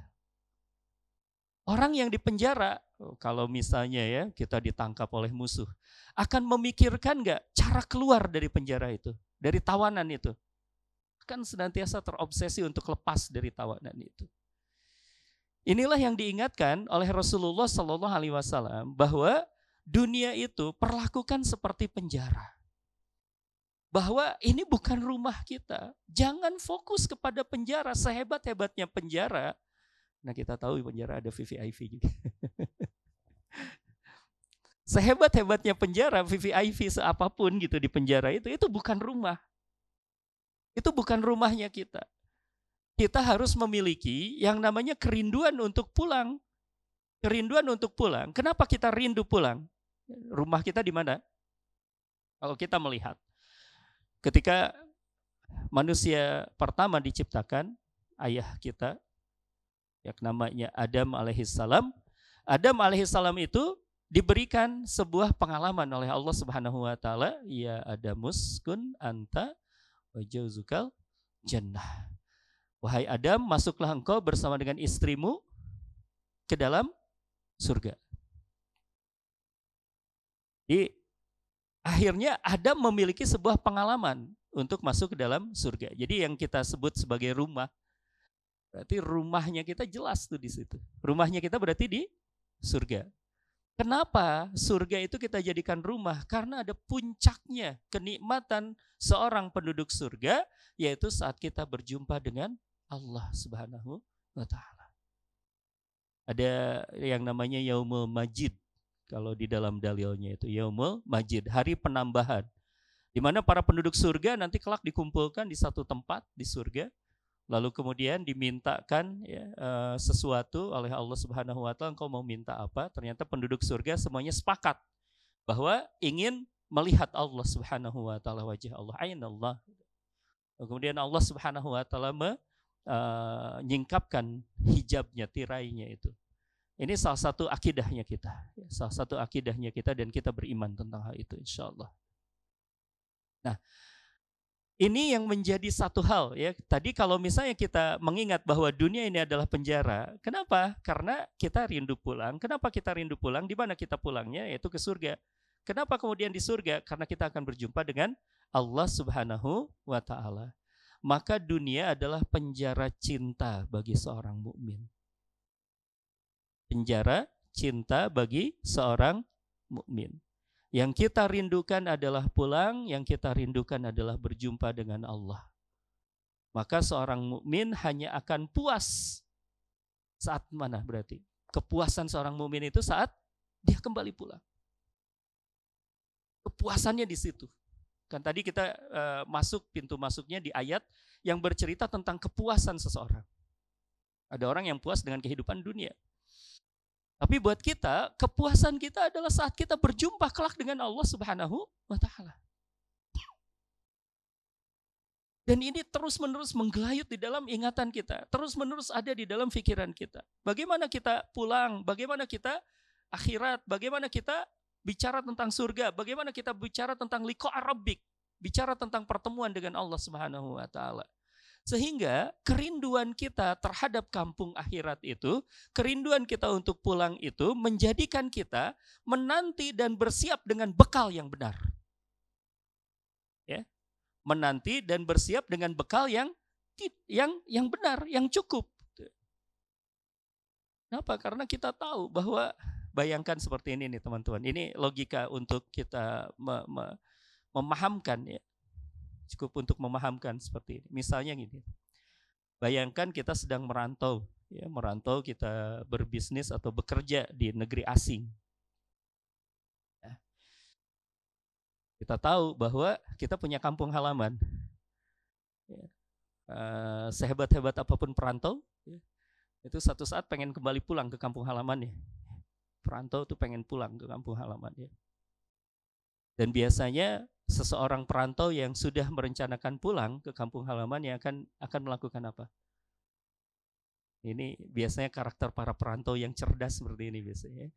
Orang yang di penjara, oh, kalau misalnya ya kita ditangkap oleh musuh, akan memikirkan nggak cara keluar dari penjara itu, dari tawanan itu? Kan senantiasa terobsesi untuk lepas dari tawanan itu. Inilah yang diingatkan oleh Rasulullah Shallallahu Alaihi Wasallam bahwa dunia itu perlakukan seperti penjara bahwa ini bukan rumah kita. Jangan fokus kepada penjara, sehebat-hebatnya penjara. Nah kita tahu penjara ada VVIP juga. Sehebat-hebatnya penjara, VVIP seapapun gitu di penjara itu, itu bukan rumah. Itu bukan rumahnya kita. Kita harus memiliki yang namanya kerinduan untuk pulang. Kerinduan untuk pulang. Kenapa kita rindu pulang? Rumah kita di mana? Kalau kita melihat Ketika manusia pertama diciptakan, ayah kita, yang namanya Adam alaihissalam, Adam alaihissalam itu diberikan sebuah pengalaman oleh Allah Subhanahu wa taala, ya Adamus kun anta wajauzukal jannah. Wahai Adam, masuklah engkau bersama dengan istrimu ke dalam surga. Jadi akhirnya Adam memiliki sebuah pengalaman untuk masuk ke dalam surga. Jadi yang kita sebut sebagai rumah, berarti rumahnya kita jelas tuh di situ. Rumahnya kita berarti di surga. Kenapa surga itu kita jadikan rumah? Karena ada puncaknya kenikmatan seorang penduduk surga, yaitu saat kita berjumpa dengan Allah Subhanahu wa Ta'ala. Ada yang namanya Yaumul Majid, kalau di dalam dalilnya itu yaumul majid, hari penambahan. Di mana para penduduk surga nanti kelak dikumpulkan di satu tempat di surga, lalu kemudian dimintakan ya, uh, sesuatu oleh Allah Subhanahu wa taala, engkau mau minta apa? Ternyata penduduk surga semuanya sepakat bahwa ingin melihat Allah Subhanahu wa taala wajah Allah, ain Allah. Kemudian Allah Subhanahu wa taala menyingkapkan uh, hijabnya, tirainya itu. Ini salah satu akidahnya kita, ya, salah satu akidahnya kita dan kita beriman tentang hal itu insya Allah. Nah, ini yang menjadi satu hal ya. Tadi kalau misalnya kita mengingat bahwa dunia ini adalah penjara, kenapa? Karena kita rindu pulang. Kenapa kita rindu pulang? Di mana kita pulangnya? Yaitu ke surga. Kenapa kemudian di surga? Karena kita akan berjumpa dengan Allah Subhanahu wa taala. Maka dunia adalah penjara cinta bagi seorang mukmin penjara cinta bagi seorang mukmin. Yang kita rindukan adalah pulang, yang kita rindukan adalah berjumpa dengan Allah. Maka seorang mukmin hanya akan puas saat mana berarti? Kepuasan seorang mukmin itu saat dia kembali pulang. Kepuasannya di situ. Kan tadi kita uh, masuk pintu masuknya di ayat yang bercerita tentang kepuasan seseorang. Ada orang yang puas dengan kehidupan dunia. Tapi buat kita, kepuasan kita adalah saat kita berjumpa kelak dengan Allah Subhanahu wa taala. Dan ini terus-menerus menggelayut di dalam ingatan kita, terus-menerus ada di dalam pikiran kita. Bagaimana kita pulang, bagaimana kita akhirat, bagaimana kita bicara tentang surga, bagaimana kita bicara tentang liko arabik, bicara tentang pertemuan dengan Allah Subhanahu wa taala. Sehingga kerinduan kita terhadap kampung akhirat itu, kerinduan kita untuk pulang itu menjadikan kita menanti dan bersiap dengan bekal yang benar. Ya. Menanti dan bersiap dengan bekal yang yang yang benar, yang cukup. Kenapa? Karena kita tahu bahwa bayangkan seperti ini nih teman-teman. Ini logika untuk kita me me memahamkan ya. Cukup untuk memahamkan seperti ini. Misalnya gini. Bayangkan kita sedang merantau, ya, merantau kita berbisnis atau bekerja di negeri asing. Ya. Kita tahu bahwa kita punya kampung halaman. Ya. Uh, sehebat-hebat apa pun perantau, ya, itu satu saat pengen kembali pulang ke kampung halamannya. Perantau tuh pengen pulang ke kampung halamannya. Dan biasanya seseorang perantau yang sudah merencanakan pulang ke kampung halaman yang akan akan melakukan apa? Ini biasanya karakter para perantau yang cerdas seperti ini biasanya.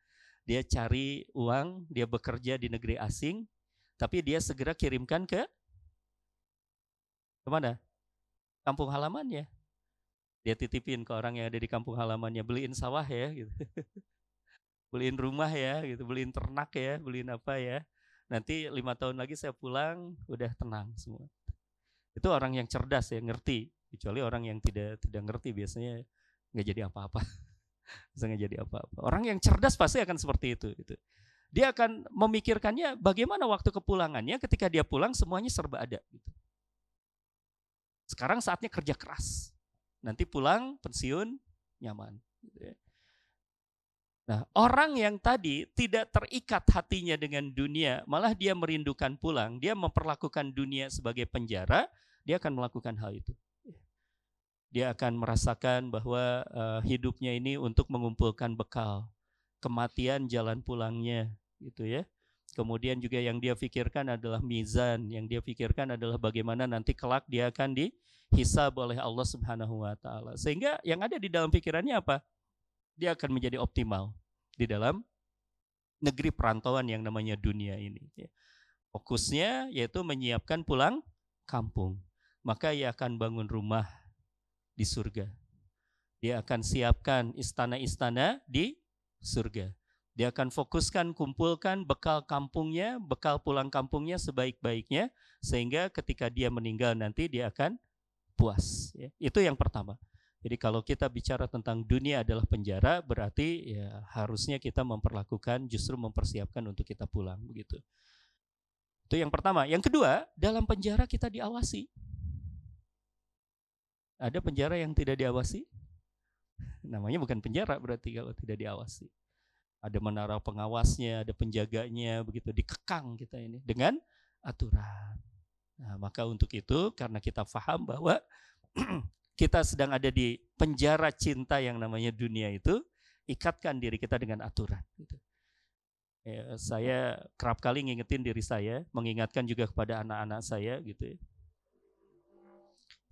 Dia cari uang, dia bekerja di negeri asing, tapi dia segera kirimkan ke ke mana? Kampung halamannya. Dia titipin ke orang yang ada di kampung halamannya, beliin sawah ya, gitu. beliin rumah ya, gitu, beliin ternak ya, beliin apa ya nanti lima tahun lagi saya pulang udah tenang semua. Itu orang yang cerdas ya ngerti. Kecuali orang yang tidak tidak ngerti biasanya nggak jadi apa-apa. Bisa nggak jadi apa-apa. Orang yang cerdas pasti akan seperti itu itu dia akan memikirkannya bagaimana waktu kepulangannya ketika dia pulang semuanya serba ada gitu. Sekarang saatnya kerja keras. Nanti pulang pensiun nyaman gitu ya. Nah, orang yang tadi tidak terikat hatinya dengan dunia, malah dia merindukan pulang, dia memperlakukan dunia sebagai penjara, dia akan melakukan hal itu. Dia akan merasakan bahwa uh, hidupnya ini untuk mengumpulkan bekal, kematian jalan pulangnya, gitu ya. Kemudian juga yang dia pikirkan adalah mizan, yang dia pikirkan adalah bagaimana nanti kelak dia akan dihisab oleh Allah Subhanahu wa taala. Sehingga yang ada di dalam pikirannya apa? Dia akan menjadi optimal di dalam negeri perantauan yang namanya dunia ini. Ya. Fokusnya yaitu menyiapkan pulang kampung. Maka ia akan bangun rumah di surga. Dia akan siapkan istana-istana di surga. Dia akan fokuskan, kumpulkan bekal kampungnya, bekal pulang kampungnya sebaik-baiknya, sehingga ketika dia meninggal nanti dia akan puas. Ya. Itu yang pertama. Jadi kalau kita bicara tentang dunia adalah penjara, berarti ya harusnya kita memperlakukan justru mempersiapkan untuk kita pulang begitu. Itu yang pertama. Yang kedua, dalam penjara kita diawasi. Ada penjara yang tidak diawasi? Namanya bukan penjara berarti kalau tidak diawasi. Ada menara pengawasnya, ada penjaganya, begitu dikekang kita ini dengan aturan. Nah, maka untuk itu karena kita paham bahwa kita sedang ada di penjara cinta yang namanya dunia itu, ikatkan diri kita dengan aturan. Gitu. Ya, saya kerap kali ngingetin diri saya, mengingatkan juga kepada anak-anak saya gitu ya.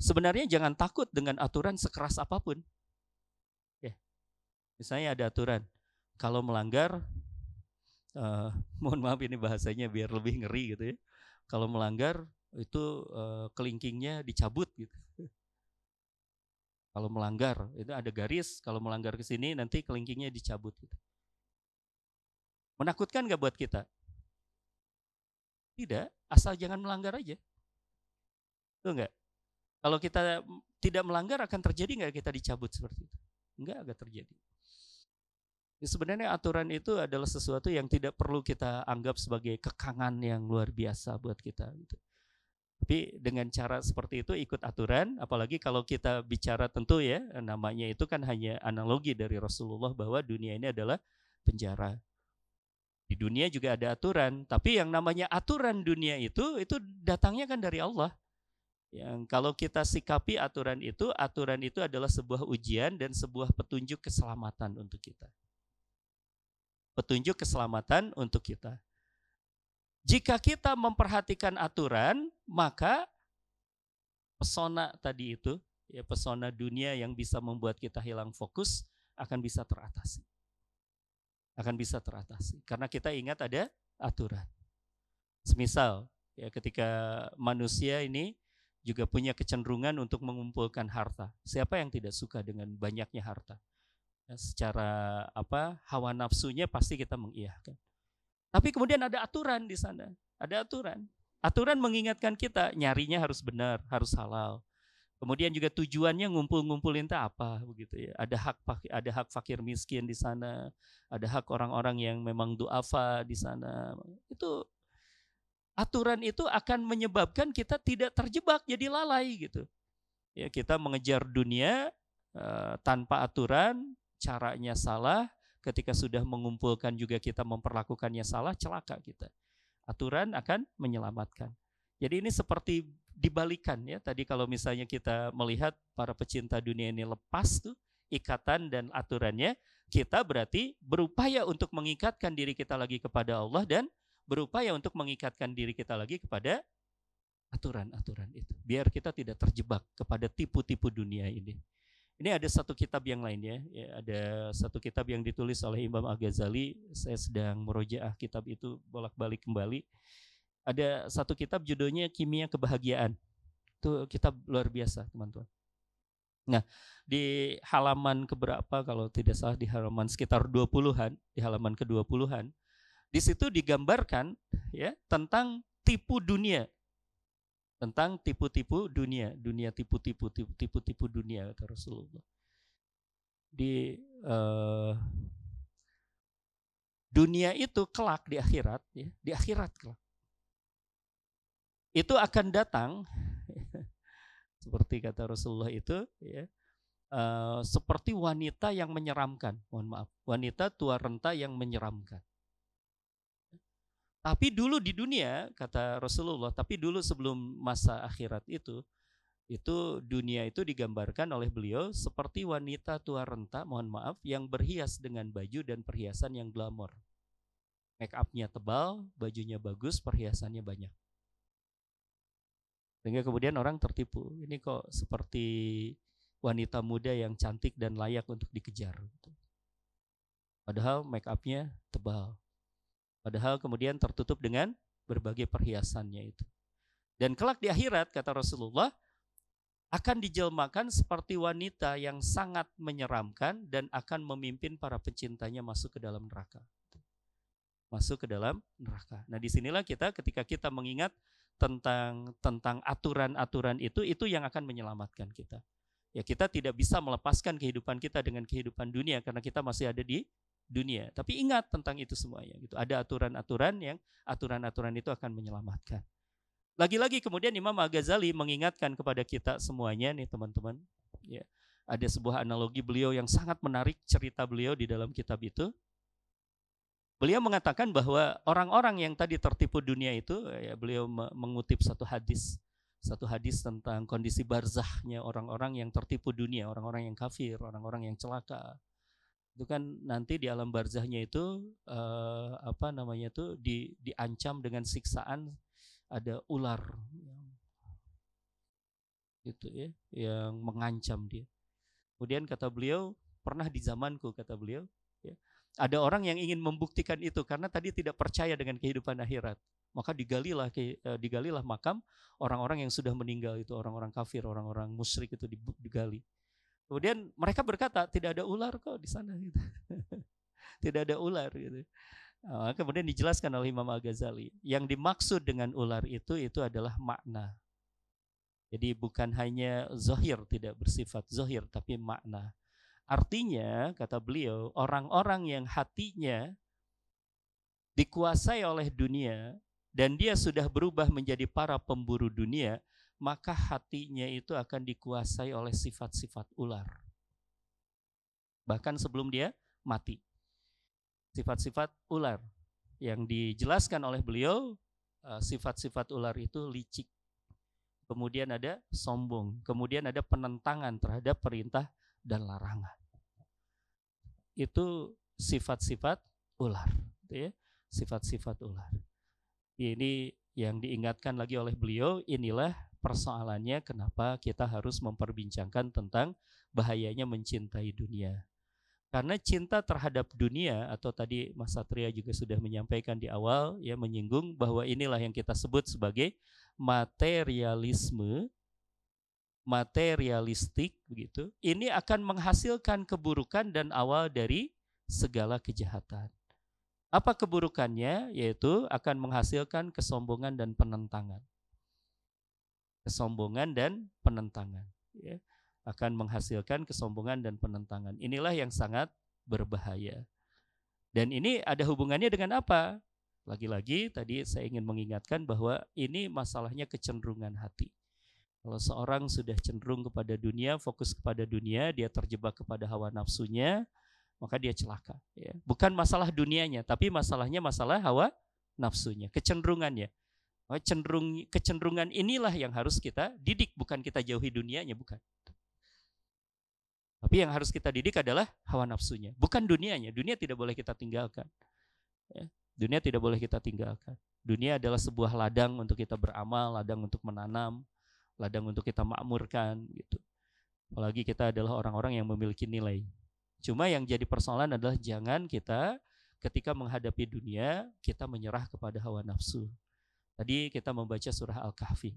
Sebenarnya jangan takut dengan aturan sekeras apa pun. Ya. Misalnya ada aturan, kalau melanggar, uh, mohon maaf ini bahasanya biar lebih ngeri gitu ya. Kalau melanggar itu uh, kelingkingnya dicabut gitu. Kalau melanggar, itu ada garis, kalau melanggar ke sini nanti kelingkingnya dicabut. Gitu. Menakutkan gak buat kita? Tidak, asal jangan melanggar aja. Itu enggak? Kalau kita tidak melanggar akan terjadi nggak kita dicabut seperti itu? Enggak, agak terjadi. Ya, sebenarnya aturan itu adalah sesuatu yang tidak perlu kita anggap sebagai kekangan yang luar biasa buat kita. Gitu. Tapi dengan cara seperti itu ikut aturan, apalagi kalau kita bicara tentu ya, namanya itu kan hanya analogi dari Rasulullah bahwa dunia ini adalah penjara. Di dunia juga ada aturan, tapi yang namanya aturan dunia itu itu datangnya kan dari Allah. Yang kalau kita sikapi aturan itu, aturan itu adalah sebuah ujian dan sebuah petunjuk keselamatan untuk kita. Petunjuk keselamatan untuk kita. Jika kita memperhatikan aturan, maka pesona tadi itu, ya pesona dunia yang bisa membuat kita hilang fokus akan bisa teratasi. Akan bisa teratasi karena kita ingat ada aturan. Semisal ya ketika manusia ini juga punya kecenderungan untuk mengumpulkan harta. Siapa yang tidak suka dengan banyaknya harta? Ya, secara apa hawa nafsunya pasti kita mengiyakan. Tapi kemudian ada aturan di sana. Ada aturan. Aturan mengingatkan kita nyarinya harus benar, harus halal. Kemudian juga tujuannya ngumpul-ngumpulin itu apa begitu ya. Ada hak ada hak fakir miskin di sana, ada hak orang-orang yang memang duafa di sana. Itu aturan itu akan menyebabkan kita tidak terjebak jadi lalai gitu. Ya, kita mengejar dunia uh, tanpa aturan, caranya salah, ketika sudah mengumpulkan juga kita memperlakukannya salah, celaka kita. Aturan akan menyelamatkan. Jadi ini seperti dibalikan ya. Tadi kalau misalnya kita melihat para pecinta dunia ini lepas tuh ikatan dan aturannya, kita berarti berupaya untuk mengikatkan diri kita lagi kepada Allah dan berupaya untuk mengikatkan diri kita lagi kepada aturan-aturan itu. Biar kita tidak terjebak kepada tipu-tipu dunia ini. Ini ada satu kitab yang lain ya. ya ada satu kitab yang ditulis oleh Imam Al-Ghazali. Saya sedang merojaah kitab itu bolak-balik kembali ada satu kitab judulnya Kimia Kebahagiaan. Itu kitab luar biasa, teman-teman. Nah, di halaman keberapa kalau tidak salah di halaman sekitar 20-an, di halaman ke-20-an, di situ digambarkan ya tentang tipu dunia. Tentang tipu-tipu dunia, dunia tipu-tipu tipu-tipu dunia kata Rasulullah. Di uh, dunia itu kelak di akhirat ya, di akhirat kelak. Itu akan datang seperti kata Rasulullah itu ya uh, seperti wanita yang menyeramkan. Mohon maaf wanita tua renta yang menyeramkan tapi dulu di dunia kata Rasulullah tapi dulu sebelum masa akhirat itu itu dunia itu digambarkan oleh beliau seperti wanita tua renta mohon maaf yang berhias dengan baju dan perhiasan yang glamor make upnya tebal bajunya bagus perhiasannya banyak sehingga kemudian orang tertipu. Ini kok seperti wanita muda yang cantik dan layak untuk dikejar. Gitu. Padahal make upnya tebal. Padahal kemudian tertutup dengan berbagai perhiasannya itu. Dan kelak di akhirat, kata Rasulullah, akan dijelmakan seperti wanita yang sangat menyeramkan dan akan memimpin para pecintanya masuk ke dalam neraka. Masuk ke dalam neraka. Nah di sinilah kita ketika kita mengingat tentang tentang aturan-aturan itu itu yang akan menyelamatkan kita. Ya kita tidak bisa melepaskan kehidupan kita dengan kehidupan dunia karena kita masih ada di dunia. Tapi ingat tentang itu semuanya gitu. Ada aturan-aturan yang aturan-aturan itu akan menyelamatkan. Lagi-lagi kemudian Imam Al-Ghazali mengingatkan kepada kita semuanya nih teman-teman. Ya, ada sebuah analogi beliau yang sangat menarik cerita beliau di dalam kitab itu. Beliau mengatakan bahwa orang-orang yang tadi tertipu dunia itu, ya beliau mengutip satu hadis, satu hadis tentang kondisi barzahnya orang-orang yang tertipu dunia, orang-orang yang kafir, orang-orang yang celaka. Itu kan nanti di alam barzahnya itu uh, apa namanya itu di, diancam dengan siksaan ada ular gitu ya yang mengancam dia. Kemudian kata beliau pernah di zamanku kata beliau ada orang yang ingin membuktikan itu karena tadi tidak percaya dengan kehidupan akhirat. Maka digalilah eh, digalilah makam orang-orang yang sudah meninggal itu, orang-orang kafir, orang-orang musyrik itu digali. Kemudian mereka berkata, tidak ada ular kok di sana gitu. tidak ada ular gitu. Nah, kemudian dijelaskan oleh Imam Al-Ghazali, yang dimaksud dengan ular itu itu adalah makna. Jadi bukan hanya zohir tidak bersifat zohir tapi makna. Artinya, kata beliau, orang-orang yang hatinya dikuasai oleh dunia dan dia sudah berubah menjadi para pemburu dunia, maka hatinya itu akan dikuasai oleh sifat-sifat ular. Bahkan sebelum dia mati. Sifat-sifat ular yang dijelaskan oleh beliau, eh, sifat-sifat ular itu licik. Kemudian ada sombong, kemudian ada penentangan terhadap perintah dan larangan. Itu sifat-sifat ular, gitu ya. Sifat-sifat ular. Ini yang diingatkan lagi oleh beliau, inilah persoalannya kenapa kita harus memperbincangkan tentang bahayanya mencintai dunia. Karena cinta terhadap dunia atau tadi Mas Satria juga sudah menyampaikan di awal ya menyinggung bahwa inilah yang kita sebut sebagai materialisme materialistik begitu, ini akan menghasilkan keburukan dan awal dari segala kejahatan. Apa keburukannya? Yaitu akan menghasilkan kesombongan dan penentangan. Kesombongan dan penentangan. ya, akan menghasilkan kesombongan dan penentangan. Inilah yang sangat berbahaya. Dan ini ada hubungannya dengan apa? Lagi-lagi tadi saya ingin mengingatkan bahwa ini masalahnya kecenderungan hati. Kalau seorang sudah cenderung kepada dunia, fokus kepada dunia, dia terjebak kepada hawa nafsunya, maka dia celaka. Ya. Bukan masalah dunianya, tapi masalahnya masalah hawa nafsunya, kecenderungannya. Cenderung, kecenderungan inilah yang harus kita didik, bukan kita jauhi dunianya, bukan. Tapi yang harus kita didik adalah hawa nafsunya, bukan dunianya. Dunia tidak boleh kita tinggalkan. Ya. Dunia tidak boleh kita tinggalkan. Dunia adalah sebuah ladang untuk kita beramal, ladang untuk menanam, ladang untuk kita makmurkan gitu. Apalagi kita adalah orang-orang yang memiliki nilai. Cuma yang jadi persoalan adalah jangan kita ketika menghadapi dunia kita menyerah kepada hawa nafsu. Tadi kita membaca surah Al-Kahfi.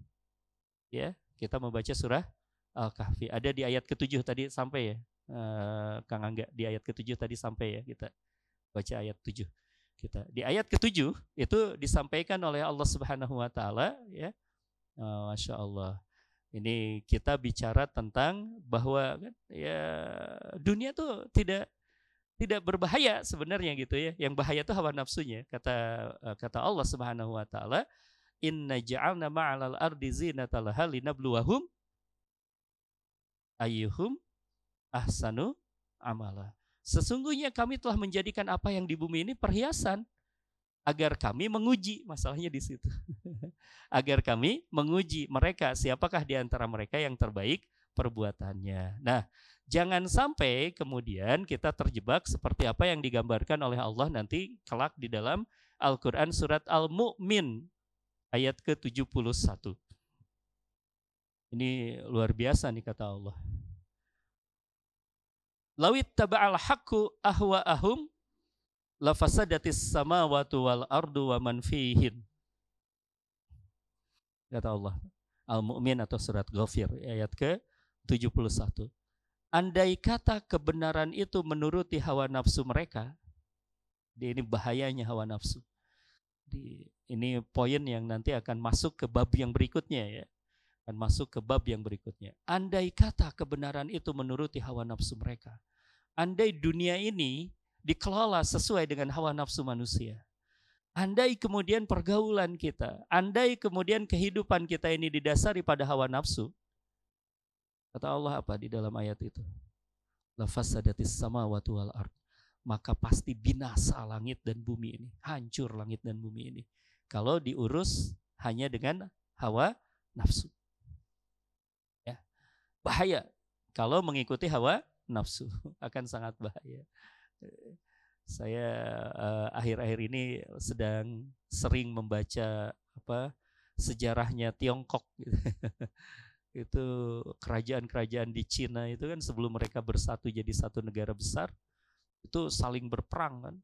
Ya, kita membaca surah Al-Kahfi. Ada di ayat ketujuh tadi sampai ya, uh, Kang Angga di ayat ketujuh tadi sampai ya kita baca ayat tujuh kita di ayat ketujuh itu disampaikan oleh Allah Subhanahu Wa Taala ya, uh, masya Allah. Ini kita bicara tentang bahwa kan, ya dunia tuh tidak tidak berbahaya sebenarnya gitu ya. Yang bahaya itu hawa nafsunya. Kata eh, kata Allah Subhanahu wa taala, "Inna ja'alna ma'alal ardi zinatan laha linabluwahum ayyuhum ahsanu amala. Sesungguhnya kami telah menjadikan apa yang di bumi ini perhiasan agar kami menguji masalahnya di situ. agar kami menguji mereka siapakah di antara mereka yang terbaik perbuatannya. Nah, jangan sampai kemudian kita terjebak seperti apa yang digambarkan oleh Allah nanti kelak di dalam Al-Qur'an surat Al-Mu'min ayat ke-71. Ini luar biasa nih kata Allah. Lawit taba'al haqqu ahwa'ahum lafasadatis samawati wal ardu wa man fihin. Kata Allah. Al-Mu'min atau surat Ghafir ayat ke 71. Andai kata kebenaran itu menuruti hawa nafsu mereka, ini bahayanya hawa nafsu. ini poin yang nanti akan masuk ke bab yang berikutnya ya akan masuk ke bab yang berikutnya. Andai kata kebenaran itu menuruti hawa nafsu mereka. Andai dunia ini dikelola sesuai dengan hawa nafsu manusia. Andai kemudian pergaulan kita, andai kemudian kehidupan kita ini didasari pada hawa nafsu. Kata Allah apa di dalam ayat itu? Lafasadatis sama wal ard. Maka pasti binasa langit dan bumi ini. Hancur langit dan bumi ini. Kalau diurus hanya dengan hawa nafsu bahaya kalau mengikuti hawa nafsu akan sangat bahaya. Saya eh, akhir-akhir uh, ini sedang sering membaca apa sejarahnya Tiongkok. Gitu. itu kerajaan-kerajaan di Cina itu kan sebelum mereka bersatu jadi satu negara besar itu saling berperang kan,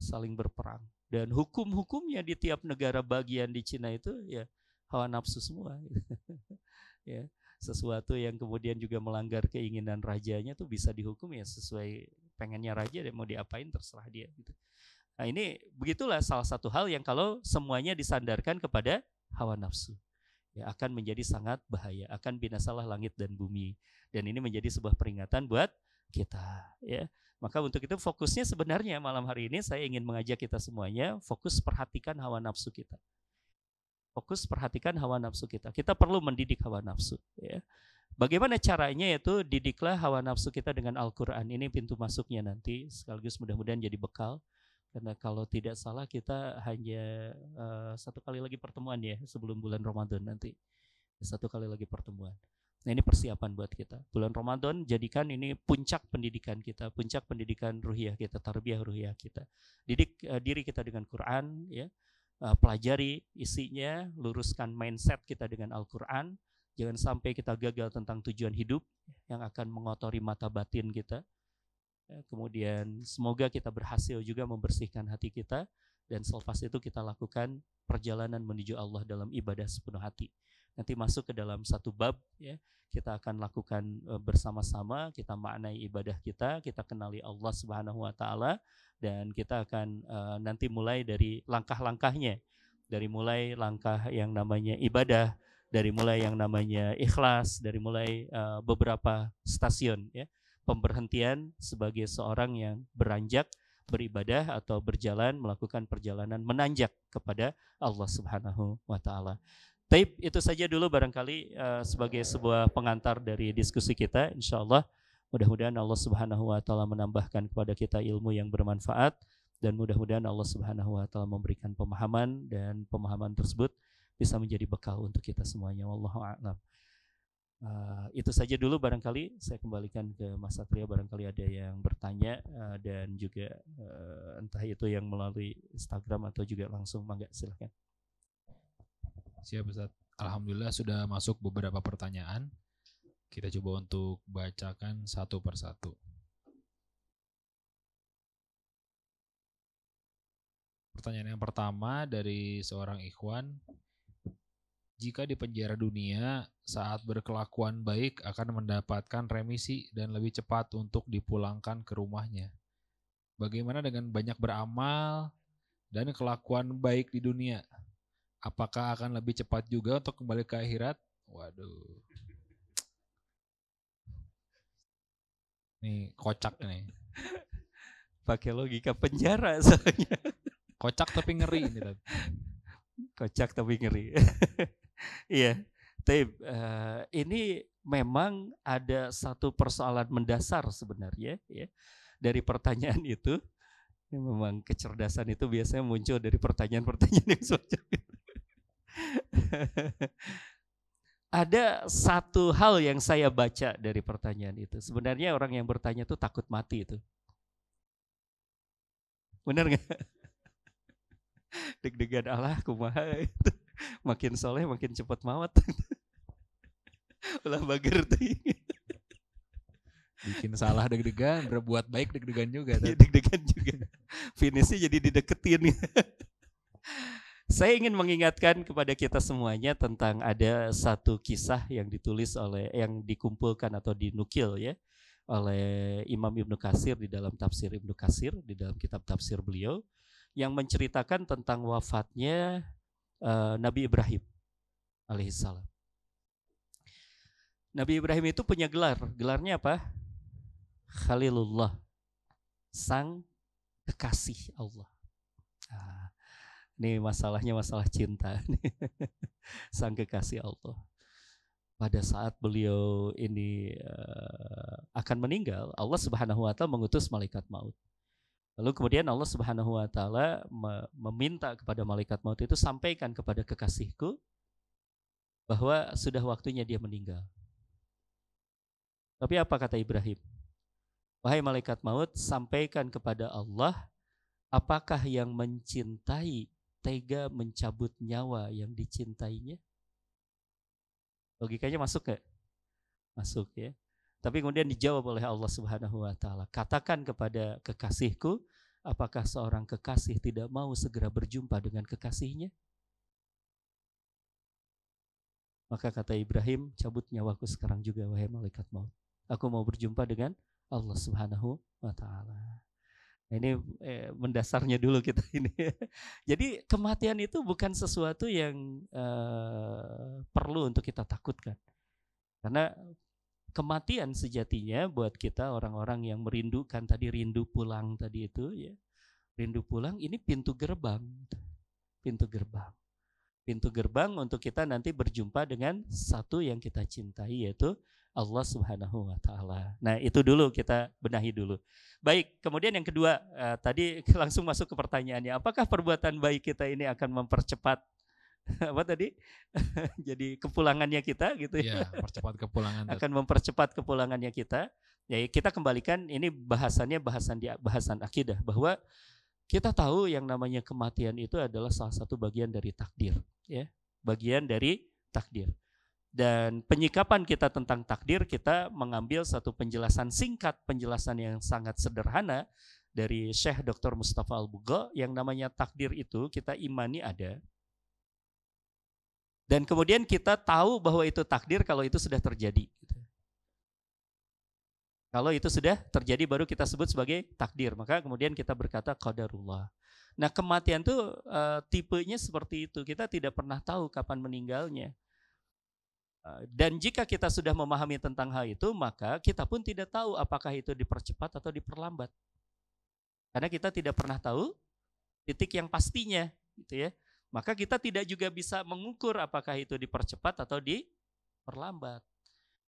saling berperang dan hukum-hukumnya di tiap negara bagian di Cina itu ya hawa nafsu semua. ya sesuatu yang kemudian juga melanggar keinginan rajanya tuh bisa dihukum ya sesuai pengennya raja dan mau diapain terserah dia gitu. Nah ini begitulah salah satu hal yang kalau semuanya disandarkan kepada hawa nafsu ya akan menjadi sangat bahaya, akan binasalah langit dan bumi. Dan ini menjadi sebuah peringatan buat kita ya. Maka untuk itu fokusnya sebenarnya malam hari ini saya ingin mengajak kita semuanya fokus perhatikan hawa nafsu kita. Fokus perhatikan hawa nafsu kita. Kita perlu mendidik hawa nafsu. Ya. Bagaimana caranya yaitu didiklah hawa nafsu kita dengan Al-Quran. Ini pintu masuknya nanti sekaligus mudah-mudahan jadi bekal. Karena kalau tidak salah kita hanya uh, satu kali lagi pertemuan ya sebelum bulan Ramadan nanti. Satu kali lagi pertemuan. Nah ini persiapan buat kita. Bulan Ramadan jadikan ini puncak pendidikan kita, puncak pendidikan ruhiyah kita, tarbiyah ruhiyah kita. Didik uh, diri kita dengan Quran, ya uh, pelajari isinya, luruskan mindset kita dengan Al-Quran. Jangan sampai kita gagal tentang tujuan hidup yang akan mengotori mata batin kita. Ya, kemudian semoga kita berhasil juga membersihkan hati kita dan selepas itu kita lakukan perjalanan menuju Allah dalam ibadah sepenuh hati. Nanti masuk ke dalam satu bab ya, kita akan lakukan uh, bersama-sama, kita maknai ibadah kita, kita kenali Allah Subhanahu wa taala dan kita akan uh, nanti mulai dari langkah-langkahnya. Dari mulai langkah yang namanya ibadah dari mulai yang namanya ikhlas, dari mulai uh, beberapa stasiun ya, pemberhentian sebagai seorang yang beranjak beribadah atau berjalan melakukan perjalanan menanjak kepada Allah Subhanahu wa taala. Taib itu saja dulu barangkali uh, sebagai sebuah pengantar dari diskusi kita insyaallah mudah-mudahan Allah Subhanahu wa taala menambahkan kepada kita ilmu yang bermanfaat dan mudah-mudahan Allah Subhanahu wa taala memberikan pemahaman dan pemahaman tersebut bisa menjadi bekal untuk kita semuanya wallahu a'lam. Uh, itu saja dulu barangkali saya kembalikan ke Mas Satria barangkali ada yang bertanya uh, dan juga uh, entah itu yang melalui Instagram atau juga langsung mangga silahkan. Siap Ustaz. Alhamdulillah sudah masuk beberapa pertanyaan. Kita coba untuk bacakan satu persatu. Pertanyaan yang pertama dari seorang ikhwan jika di penjara dunia saat berkelakuan baik akan mendapatkan remisi dan lebih cepat untuk dipulangkan ke rumahnya. Bagaimana dengan banyak beramal dan kelakuan baik di dunia? Apakah akan lebih cepat juga untuk kembali ke akhirat? Waduh. Nih kocak nih. Pakai logika penjara soalnya. Kocak tapi ngeri ini. Kocak tapi ngeri. Iya, tapi uh, ini memang ada satu persoalan mendasar sebenarnya ya dari pertanyaan itu. Ya memang kecerdasan itu biasanya muncul dari pertanyaan-pertanyaan yang semacam itu. ada satu hal yang saya baca dari pertanyaan itu. Sebenarnya orang yang bertanya itu takut mati itu. Benar nggak? Deg-degan Allah kumaha itu makin soleh makin cepat mawat ulah bager tuh. Bikin salah deg-degan berbuat baik deg-degan juga ya, deg-degan juga. Finishnya jadi dideketin. Saya ingin mengingatkan kepada kita semuanya tentang ada satu kisah yang ditulis oleh yang dikumpulkan atau dinukil ya oleh Imam Ibnu Kasir di dalam tafsir Ibnu Kasir di dalam kitab tafsir beliau yang menceritakan tentang wafatnya uh, Nabi Ibrahim alaihissalam. Nabi Ibrahim itu punya gelar. Gelarnya apa? Khalilullah. Sang kekasih Allah. Nah, ini masalahnya masalah cinta. Sang kekasih Allah. Pada saat beliau ini uh, akan meninggal, Allah Subhanahu wa taala mengutus malaikat maut. Lalu kemudian Allah Subhanahu wa taala meminta kepada malaikat maut itu sampaikan kepada kekasihku bahwa sudah waktunya dia meninggal. Tapi apa kata Ibrahim? Wahai malaikat maut, sampaikan kepada Allah apakah yang mencintai tega mencabut nyawa yang dicintainya? Logikanya masuk gak? Masuk ya. Tapi kemudian dijawab oleh Allah Subhanahu wa taala, katakan kepada kekasihku, apakah seorang kekasih tidak mau segera berjumpa dengan kekasihnya? Maka kata Ibrahim, cabut nyawaku sekarang juga wahai malaikat maut. Aku mau berjumpa dengan Allah Subhanahu wa taala. Ini eh, mendasarnya dulu kita ini. Jadi kematian itu bukan sesuatu yang eh, perlu untuk kita takutkan. Karena kematian sejatinya buat kita orang-orang yang merindukan tadi rindu pulang tadi itu ya. Rindu pulang ini pintu gerbang. Pintu gerbang. Pintu gerbang untuk kita nanti berjumpa dengan satu yang kita cintai yaitu Allah Subhanahu wa taala. Nah, itu dulu kita benahi dulu. Baik, kemudian yang kedua uh, tadi langsung masuk ke pertanyaannya, apakah perbuatan baik kita ini akan mempercepat apa tadi? Jadi kepulangannya kita gitu ya. ya percepat kepulangan. Akan mempercepat kepulangannya kita. Ya kita kembalikan ini bahasannya bahasan di bahasan akidah bahwa kita tahu yang namanya kematian itu adalah salah satu bagian dari takdir, ya. Bagian dari takdir. Dan penyikapan kita tentang takdir kita mengambil satu penjelasan singkat, penjelasan yang sangat sederhana dari Syekh Dr. Mustafa Al-Bugha yang namanya takdir itu kita imani ada, dan kemudian kita tahu bahwa itu takdir kalau itu sudah terjadi. Gitu. Kalau itu sudah terjadi baru kita sebut sebagai takdir. Maka kemudian kita berkata qadarullah. Nah kematian tuh uh, tipenya seperti itu. Kita tidak pernah tahu kapan meninggalnya. Eh, dan jika kita sudah memahami tentang hal itu, maka kita pun tidak tahu apakah itu dipercepat atau diperlambat. Karena kita tidak pernah tahu titik yang pastinya, gitu ya. Maka kita tidak juga bisa mengukur apakah itu dipercepat atau diperlambat.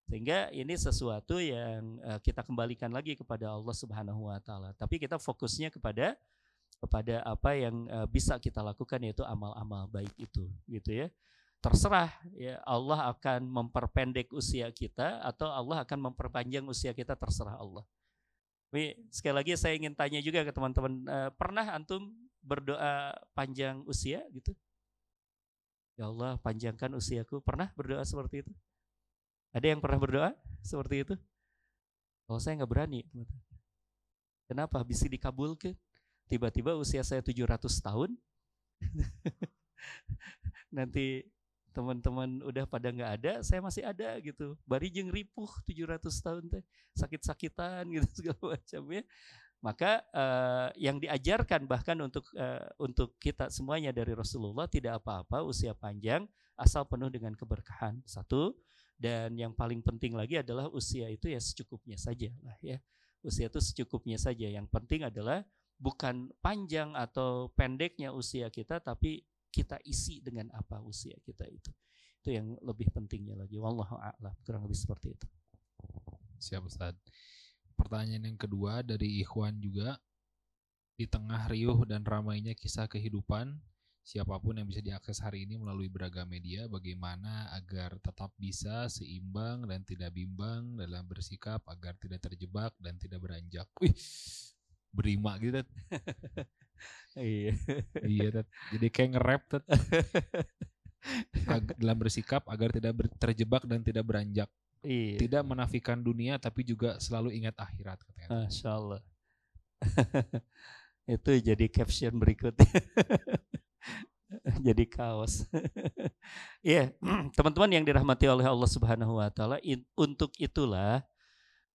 Sehingga ini sesuatu yang eh, kita kembalikan lagi kepada Allah Subhanahu wa taala. Tapi kita fokusnya kepada kepada apa yang eh, bisa kita lakukan yaitu amal-amal baik itu, gitu ya terserah ya Allah akan memperpendek usia kita atau Allah akan memperpanjang usia kita terserah Allah. Tapi sekali lagi saya ingin tanya juga ke teman-teman, eh, pernah antum berdoa panjang usia gitu? Ya Allah, panjangkan usiaku. Pernah berdoa seperti itu? Ada yang pernah berdoa seperti itu? Kalau saya nggak berani, Kenapa? Bisa dikabulkan. Tiba-tiba usia saya 700 tahun. Nanti teman-teman udah pada nggak ada, saya masih ada gitu. Bari jeng ripuh 700 tahun teh, sakit-sakitan gitu segala macam ya. Maka uh, yang diajarkan bahkan untuk uh, untuk kita semuanya dari Rasulullah tidak apa-apa usia panjang asal penuh dengan keberkahan. Satu dan yang paling penting lagi adalah usia itu ya secukupnya saja lah ya. Usia itu secukupnya saja. Yang penting adalah bukan panjang atau pendeknya usia kita tapi kita isi dengan apa usia kita itu. Itu yang lebih pentingnya lagi. Wallahu a'lam. Kurang lebih seperti itu. Siap Ustaz. Pertanyaan yang kedua dari Ikhwan juga. Di tengah riuh dan ramainya kisah kehidupan, siapa pun yang bisa diakses hari ini melalui beragam media, bagaimana agar tetap bisa seimbang dan tidak bimbang dalam bersikap agar tidak terjebak dan tidak beranjak. Wih, berima gitu. iya. iya, tet. Jadi kayak nge-rap dalam bersikap agar tidak ber, terjebak dan tidak beranjak. Iya. Tidak menafikan dunia tapi juga selalu ingat akhirat katanya. Masya Allah. Itu jadi caption berikutnya. jadi kaos. Iya, yeah. teman-teman yang dirahmati oleh Allah Subhanahu wa taala, untuk itulah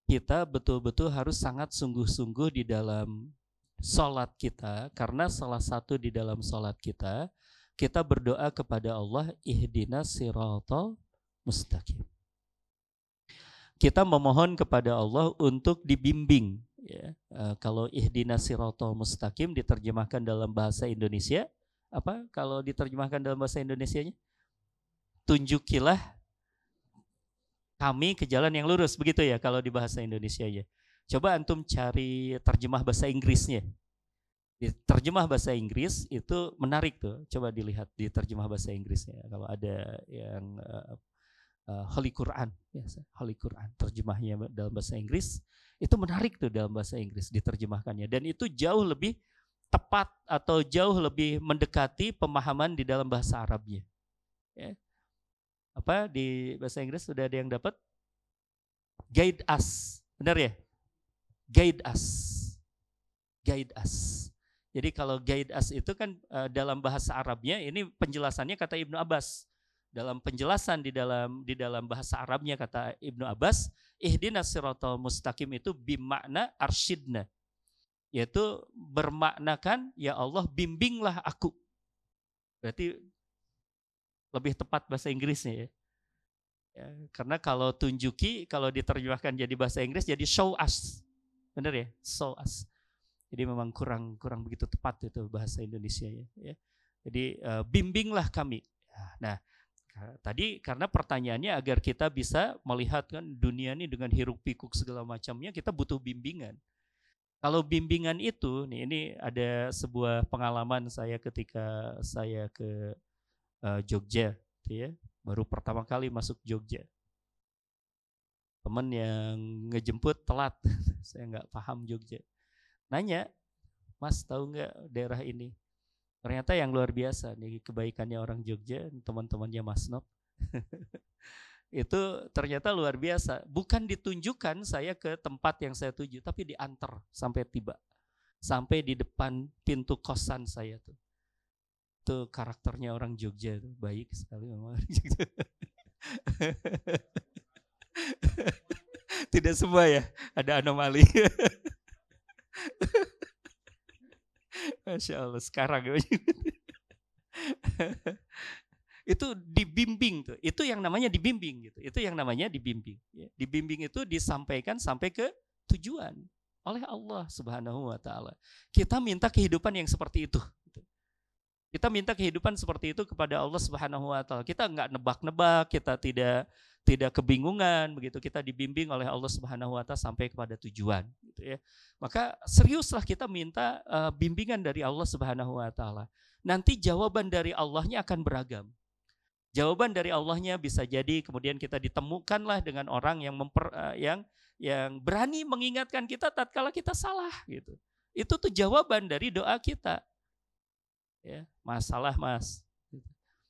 kita betul-betul harus sangat sungguh-sungguh di dalam sholat kita karena salah satu di dalam sholat kita kita berdoa kepada Allah ihdina siratal mustaqim. Kita memohon kepada Allah untuk dibimbing. Ya. E, kalau ihdina siratal mustaqim diterjemahkan dalam bahasa Indonesia, apa? Kalau diterjemahkan dalam bahasa Indonesia-nya, tunjukilah kami ke jalan yang lurus, begitu ya kalau di bahasa Indonesia ya. Coba antum cari terjemah bahasa Inggrisnya. Di terjemah bahasa Inggris itu menarik tuh. Coba dilihat di terjemah bahasa Inggrisnya. Kalau ada yang uh, Holy Quran, ya, Holy Quran terjemahnya dalam bahasa Inggris itu menarik tuh dalam bahasa Inggris diterjemahkannya dan itu jauh lebih tepat atau jauh lebih mendekati pemahaman di dalam bahasa Arabnya. Ya. Apa di bahasa Inggris sudah ada yang dapat? Guide us, benar ya? guide us. Guide us. Jadi kalau guide us itu kan uh, dalam bahasa Arabnya ini penjelasannya kata Ibnu Abbas. Dalam penjelasan di dalam di dalam bahasa Arabnya kata Ibnu Abbas, ihdinas siratal mustaqim itu bimakna arsyidna. Yaitu bermaknakan ya Allah bimbinglah aku. Berarti lebih tepat bahasa Inggrisnya ya. ya karena kalau tunjuki kalau diterjemahkan jadi bahasa Inggris jadi show us Benar ya? So us. Jadi memang kurang kurang begitu tepat itu bahasa Indonesia ya. ya. Jadi uh, bimbinglah kami. Nah, tadi karena pertanyaannya agar kita bisa melihat kan dunia ini dengan hiruk pikuk segala macamnya kita butuh bimbingan. Kalau bimbingan itu, nih ini ada sebuah pengalaman saya ketika saya ke uh, Jogja, gitu ya, baru pertama kali masuk Jogja. Teman yang ngejemput telat saya nggak paham Jogja. Nanya mas tahu nggak daerah ini ternyata yang luar biasa nih kebaikannya orang Jogja teman-temannya Mas Nop itu ternyata luar biasa. Bukan ditunjukkan saya ke tempat yang saya tuju tapi diantar sampai tiba. Sampai di depan pintu kosan saya tuh. Itu karakternya orang Jogja tuh. Baik sekali memang Tidak semua ya, ada anomali. Masya Allah, sekarang ya. itu dibimbing tuh. Itu yang namanya dibimbing gitu. Itu yang namanya dibimbing. Ya. Dibimbing itu disampaikan sampai ke tujuan oleh Allah Subhanahu wa taala. Kita minta kehidupan yang seperti itu. Gitu. Kita minta kehidupan seperti itu kepada Allah Subhanahu wa taala. Kita nggak nebak-nebak, kita tidak tidak kebingungan begitu kita dibimbing oleh Allah Subhanahu wa taala sampai kepada tujuan gitu ya. Maka seriuslah kita minta uh, bimbingan dari Allah Subhanahu wa taala. Nanti jawaban dari Allahnya akan beragam. Jawaban dari Allahnya bisa jadi kemudian kita ditemukanlah dengan orang yang memper, uh, yang yang berani mengingatkan kita tatkala kita salah gitu. Itu tuh jawaban dari doa kita. Ya, masalah Mas,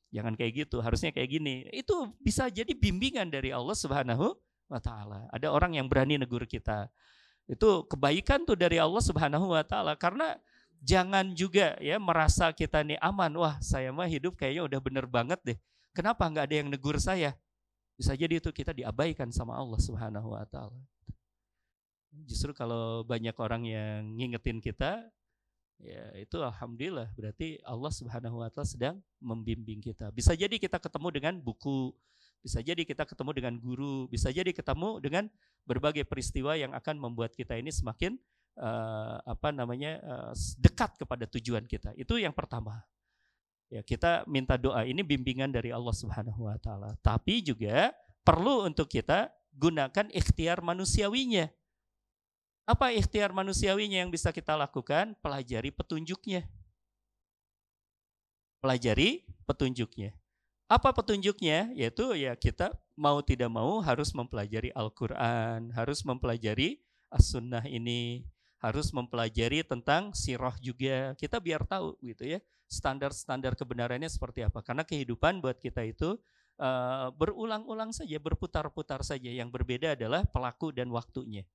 Jangan kayak gitu, harusnya kayak gini. Itu bisa jadi bimbingan dari Allah Subhanahu wa taala. Ada orang yang berani negur kita. Itu kebaikan tuh dari Allah Subhanahu wa taala karena jangan juga ya merasa kita nih aman. Wah, saya mah hidup kayaknya udah bener banget deh. Kenapa nggak ada yang negur saya? Bisa jadi itu kita diabaikan sama Allah Subhanahu wa taala. Justru kalau banyak orang yang ngingetin kita, Ya, itu alhamdulillah berarti Allah Subhanahu wa taala sedang membimbing kita. Bisa jadi kita ketemu dengan buku, bisa jadi kita ketemu dengan guru, bisa jadi ketemu dengan berbagai peristiwa yang akan membuat kita ini semakin uh, apa namanya uh, dekat kepada tujuan kita. Itu yang pertama. Ya, kita minta doa ini bimbingan dari Allah Subhanahu wa taala. Tapi juga perlu untuk kita gunakan ikhtiar manusiawinya. Apa ikhtiar manusiawinya yang bisa kita lakukan? Pelajari petunjuknya. Pelajari petunjuknya. Apa petunjuknya? Yaitu ya kita mau tidak mau harus mempelajari Al-Quran, harus mempelajari As-Sunnah ini, harus mempelajari tentang sirah juga. Kita biar tahu gitu ya, standar-standar kebenarannya seperti apa. Karena kehidupan buat kita itu uh, berulang-ulang saja, berputar-putar saja. Yang berbeda adalah pelaku dan waktunya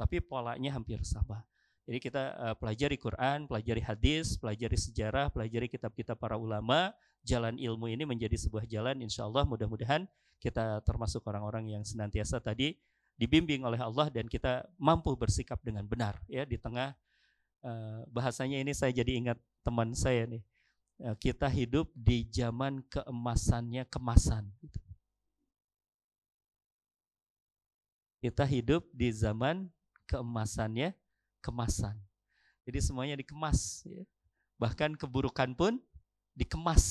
tapi polanya hampir sama. Jadi kita uh, pelajari Quran, pelajari hadis, pelajari sejarah, pelajari kitab-kitab para ulama, jalan ilmu ini menjadi sebuah jalan insya Allah mudah-mudahan kita termasuk orang-orang yang senantiasa tadi dibimbing oleh Allah dan kita mampu bersikap dengan benar ya di tengah uh, bahasanya ini saya jadi ingat teman saya nih uh, kita hidup di zaman keemasannya kemasan kita hidup di zaman keemasannya kemasan. Jadi semuanya dikemas. Ya. Bahkan keburukan pun dikemas.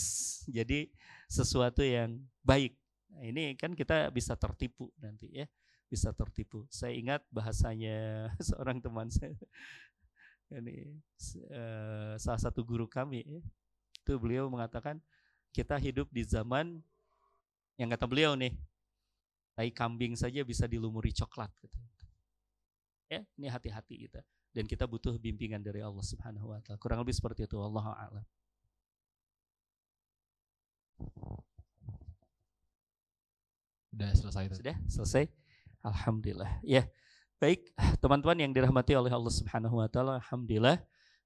Jadi sesuatu yang baik. Nah, ini kan kita bisa tertipu nanti ya. Bisa tertipu. Saya ingat bahasanya seorang teman saya. Ini uh, salah satu guru kami ya. Itu beliau mengatakan kita hidup di zaman yang kata beliau nih, tai kambing saja bisa dilumuri coklat gitu. Ya, ini hati-hati kita. Dan kita butuh bimbingan dari Allah Subhanahu wa taala. Kurang lebih seperti itu. Allah a'lam. Sudah selesai. Sudah selesai. Alhamdulillah. Ya. Baik, teman-teman yang dirahmati oleh Allah Subhanahu wa taala, alhamdulillah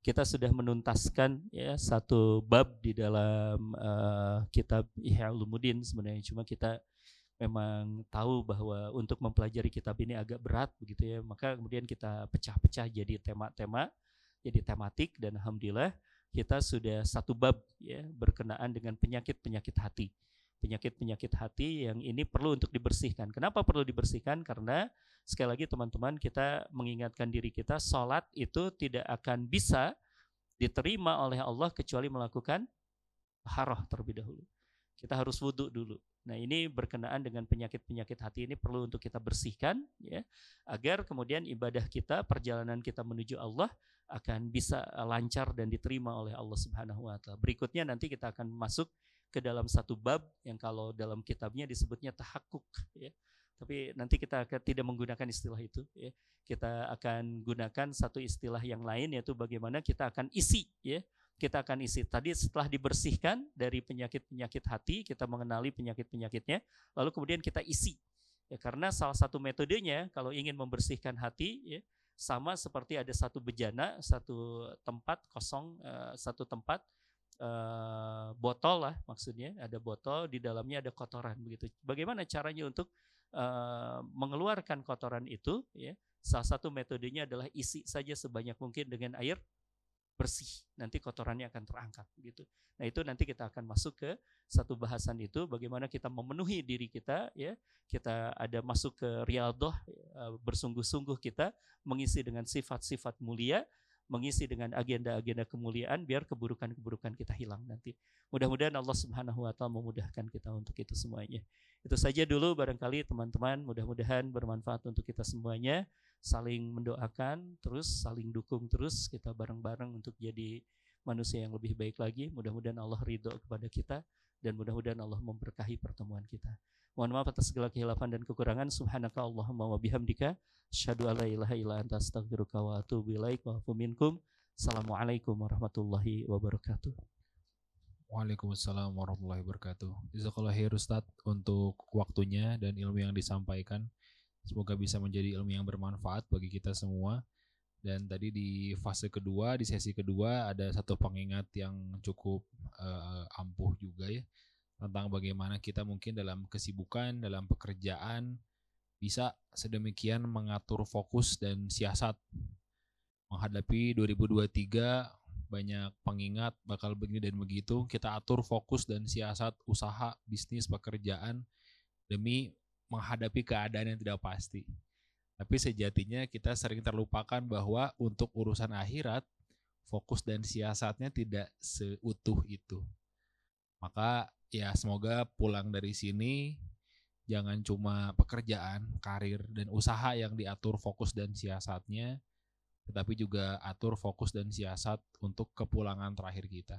kita sudah menuntaskan ya satu bab di dalam uh, kitab Ihya Ulumuddin sebenarnya cuma kita memang tahu bahwa untuk mempelajari kitab ini agak berat begitu ya maka kemudian kita pecah-pecah jadi tema-tema jadi tematik dan alhamdulillah kita sudah satu bab ya berkenaan dengan penyakit-penyakit hati. Penyakit-penyakit hati yang ini perlu untuk dibersihkan. Kenapa perlu dibersihkan? Karena sekali lagi teman-teman kita mengingatkan diri kita sholat itu tidak akan bisa diterima oleh Allah kecuali melakukan haroh terlebih dahulu. Kita harus wudhu dulu Nah, ini berkenaan dengan penyakit-penyakit hati ini perlu untuk kita bersihkan ya, agar kemudian ibadah kita, perjalanan kita menuju Allah akan bisa lancar dan diterima oleh Allah Subhanahu wa taala. Berikutnya nanti kita akan masuk ke dalam satu bab yang kalau dalam kitabnya disebutnya tahakkuk ya. Tapi nanti kita akan tidak menggunakan istilah itu ya. Kita akan gunakan satu istilah yang lain yaitu bagaimana kita akan isi ya kita akan isi. Tadi setelah dibersihkan dari penyakit-penyakit hati, kita mengenali penyakit-penyakitnya, lalu kemudian kita isi. Ya, karena salah satu metodenya kalau ingin membersihkan hati, ya, sama seperti ada satu bejana, satu tempat kosong, uh, satu tempat uh, botol lah maksudnya, ada botol di dalamnya ada kotoran begitu. Bagaimana caranya untuk uh, mengeluarkan kotoran itu? Ya, salah satu metodenya adalah isi saja sebanyak mungkin dengan air bersih. Nanti kotorannya akan terangkat gitu. Nah, itu nanti kita akan masuk ke satu bahasan itu bagaimana kita memenuhi diri kita ya. Kita ada masuk ke riyadhah eh, bersungguh-sungguh kita mengisi dengan sifat-sifat mulia, mengisi dengan agenda-agenda kemuliaan biar keburukan-keburukan kita hilang nanti. Mudah-mudahan Allah Subhanahu wa taala memudahkan kita untuk itu semuanya. Itu saja dulu barangkali teman-teman, mudah-mudahan bermanfaat untuk kita semuanya saling mendoakan terus saling dukung terus kita bareng-bareng untuk jadi manusia yang lebih baik lagi. Mudah-mudahan Allah ridho kepada kita dan mudah-mudahan Allah memberkahi pertemuan kita. Mohon maaf atas segala kehilafan dan kekurangan. Subhanaka Allahumma wa bihamdika. Asyhadu alla ilaha illa anta astaghfiruka wa atubu ilaik. Wa minkum. Assalamualaikum warahmatullahi wabarakatuh. Waalaikumsalam warahmatullahi wabarakatuh. Jazakallah khair Ustaz untuk waktunya dan ilmu yang disampaikan. Semoga bisa menjadi ilmu yang bermanfaat bagi kita semua. Dan tadi di fase kedua, di sesi kedua ada satu pengingat yang cukup uh, ampuh juga ya tentang bagaimana kita mungkin dalam kesibukan, dalam pekerjaan bisa sedemikian mengatur fokus dan siasat menghadapi 2023 banyak pengingat bakal begini dan begitu kita atur fokus dan siasat usaha bisnis pekerjaan demi menghadapi keadaan yang tidak pasti. Tapi sejatinya kita sering terlupakan bahwa untuk urusan akhirat, fokus dan siasatnya tidak seutuh itu. Maka ya semoga pulang dari sini jangan cuma pekerjaan, karir, dan usaha yang diatur fokus dan siasatnya, tetapi juga atur fokus dan siasat untuk kepulangan terakhir kita.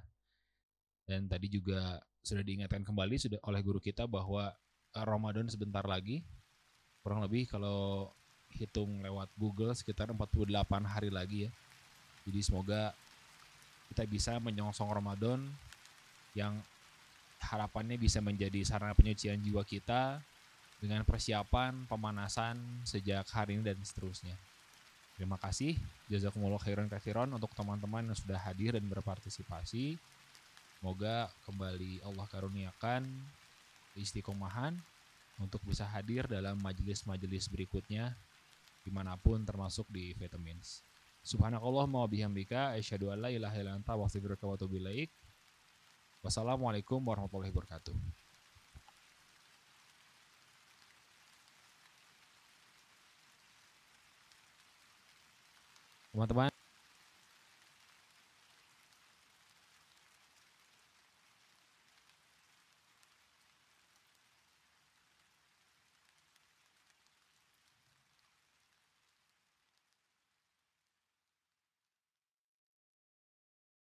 Dan tadi juga sudah diingatkan kembali sudah oleh guru kita bahwa Ramadan sebentar lagi. Kurang lebih kalau hitung lewat Google sekitar 48 hari lagi ya. Jadi semoga kita bisa menyongsong Ramadan yang harapannya bisa menjadi sarana penyucian jiwa kita dengan persiapan pemanasan sejak hari ini dan seterusnya. Terima kasih. Jazakumullah khairan kathiron untuk teman-teman yang sudah hadir dan berpartisipasi. Semoga kembali Allah karuniakan istiqomahan untuk bisa hadir dalam majelis-majelis berikutnya di mana pun termasuk di Vitamins. Subhanakallah wa bihamdika asyhadu an la ilaha illa anta astaghfiruka wa atubu ilaik. Wassalamualaikum warahmatullahi wabarakatuh. Teman-teman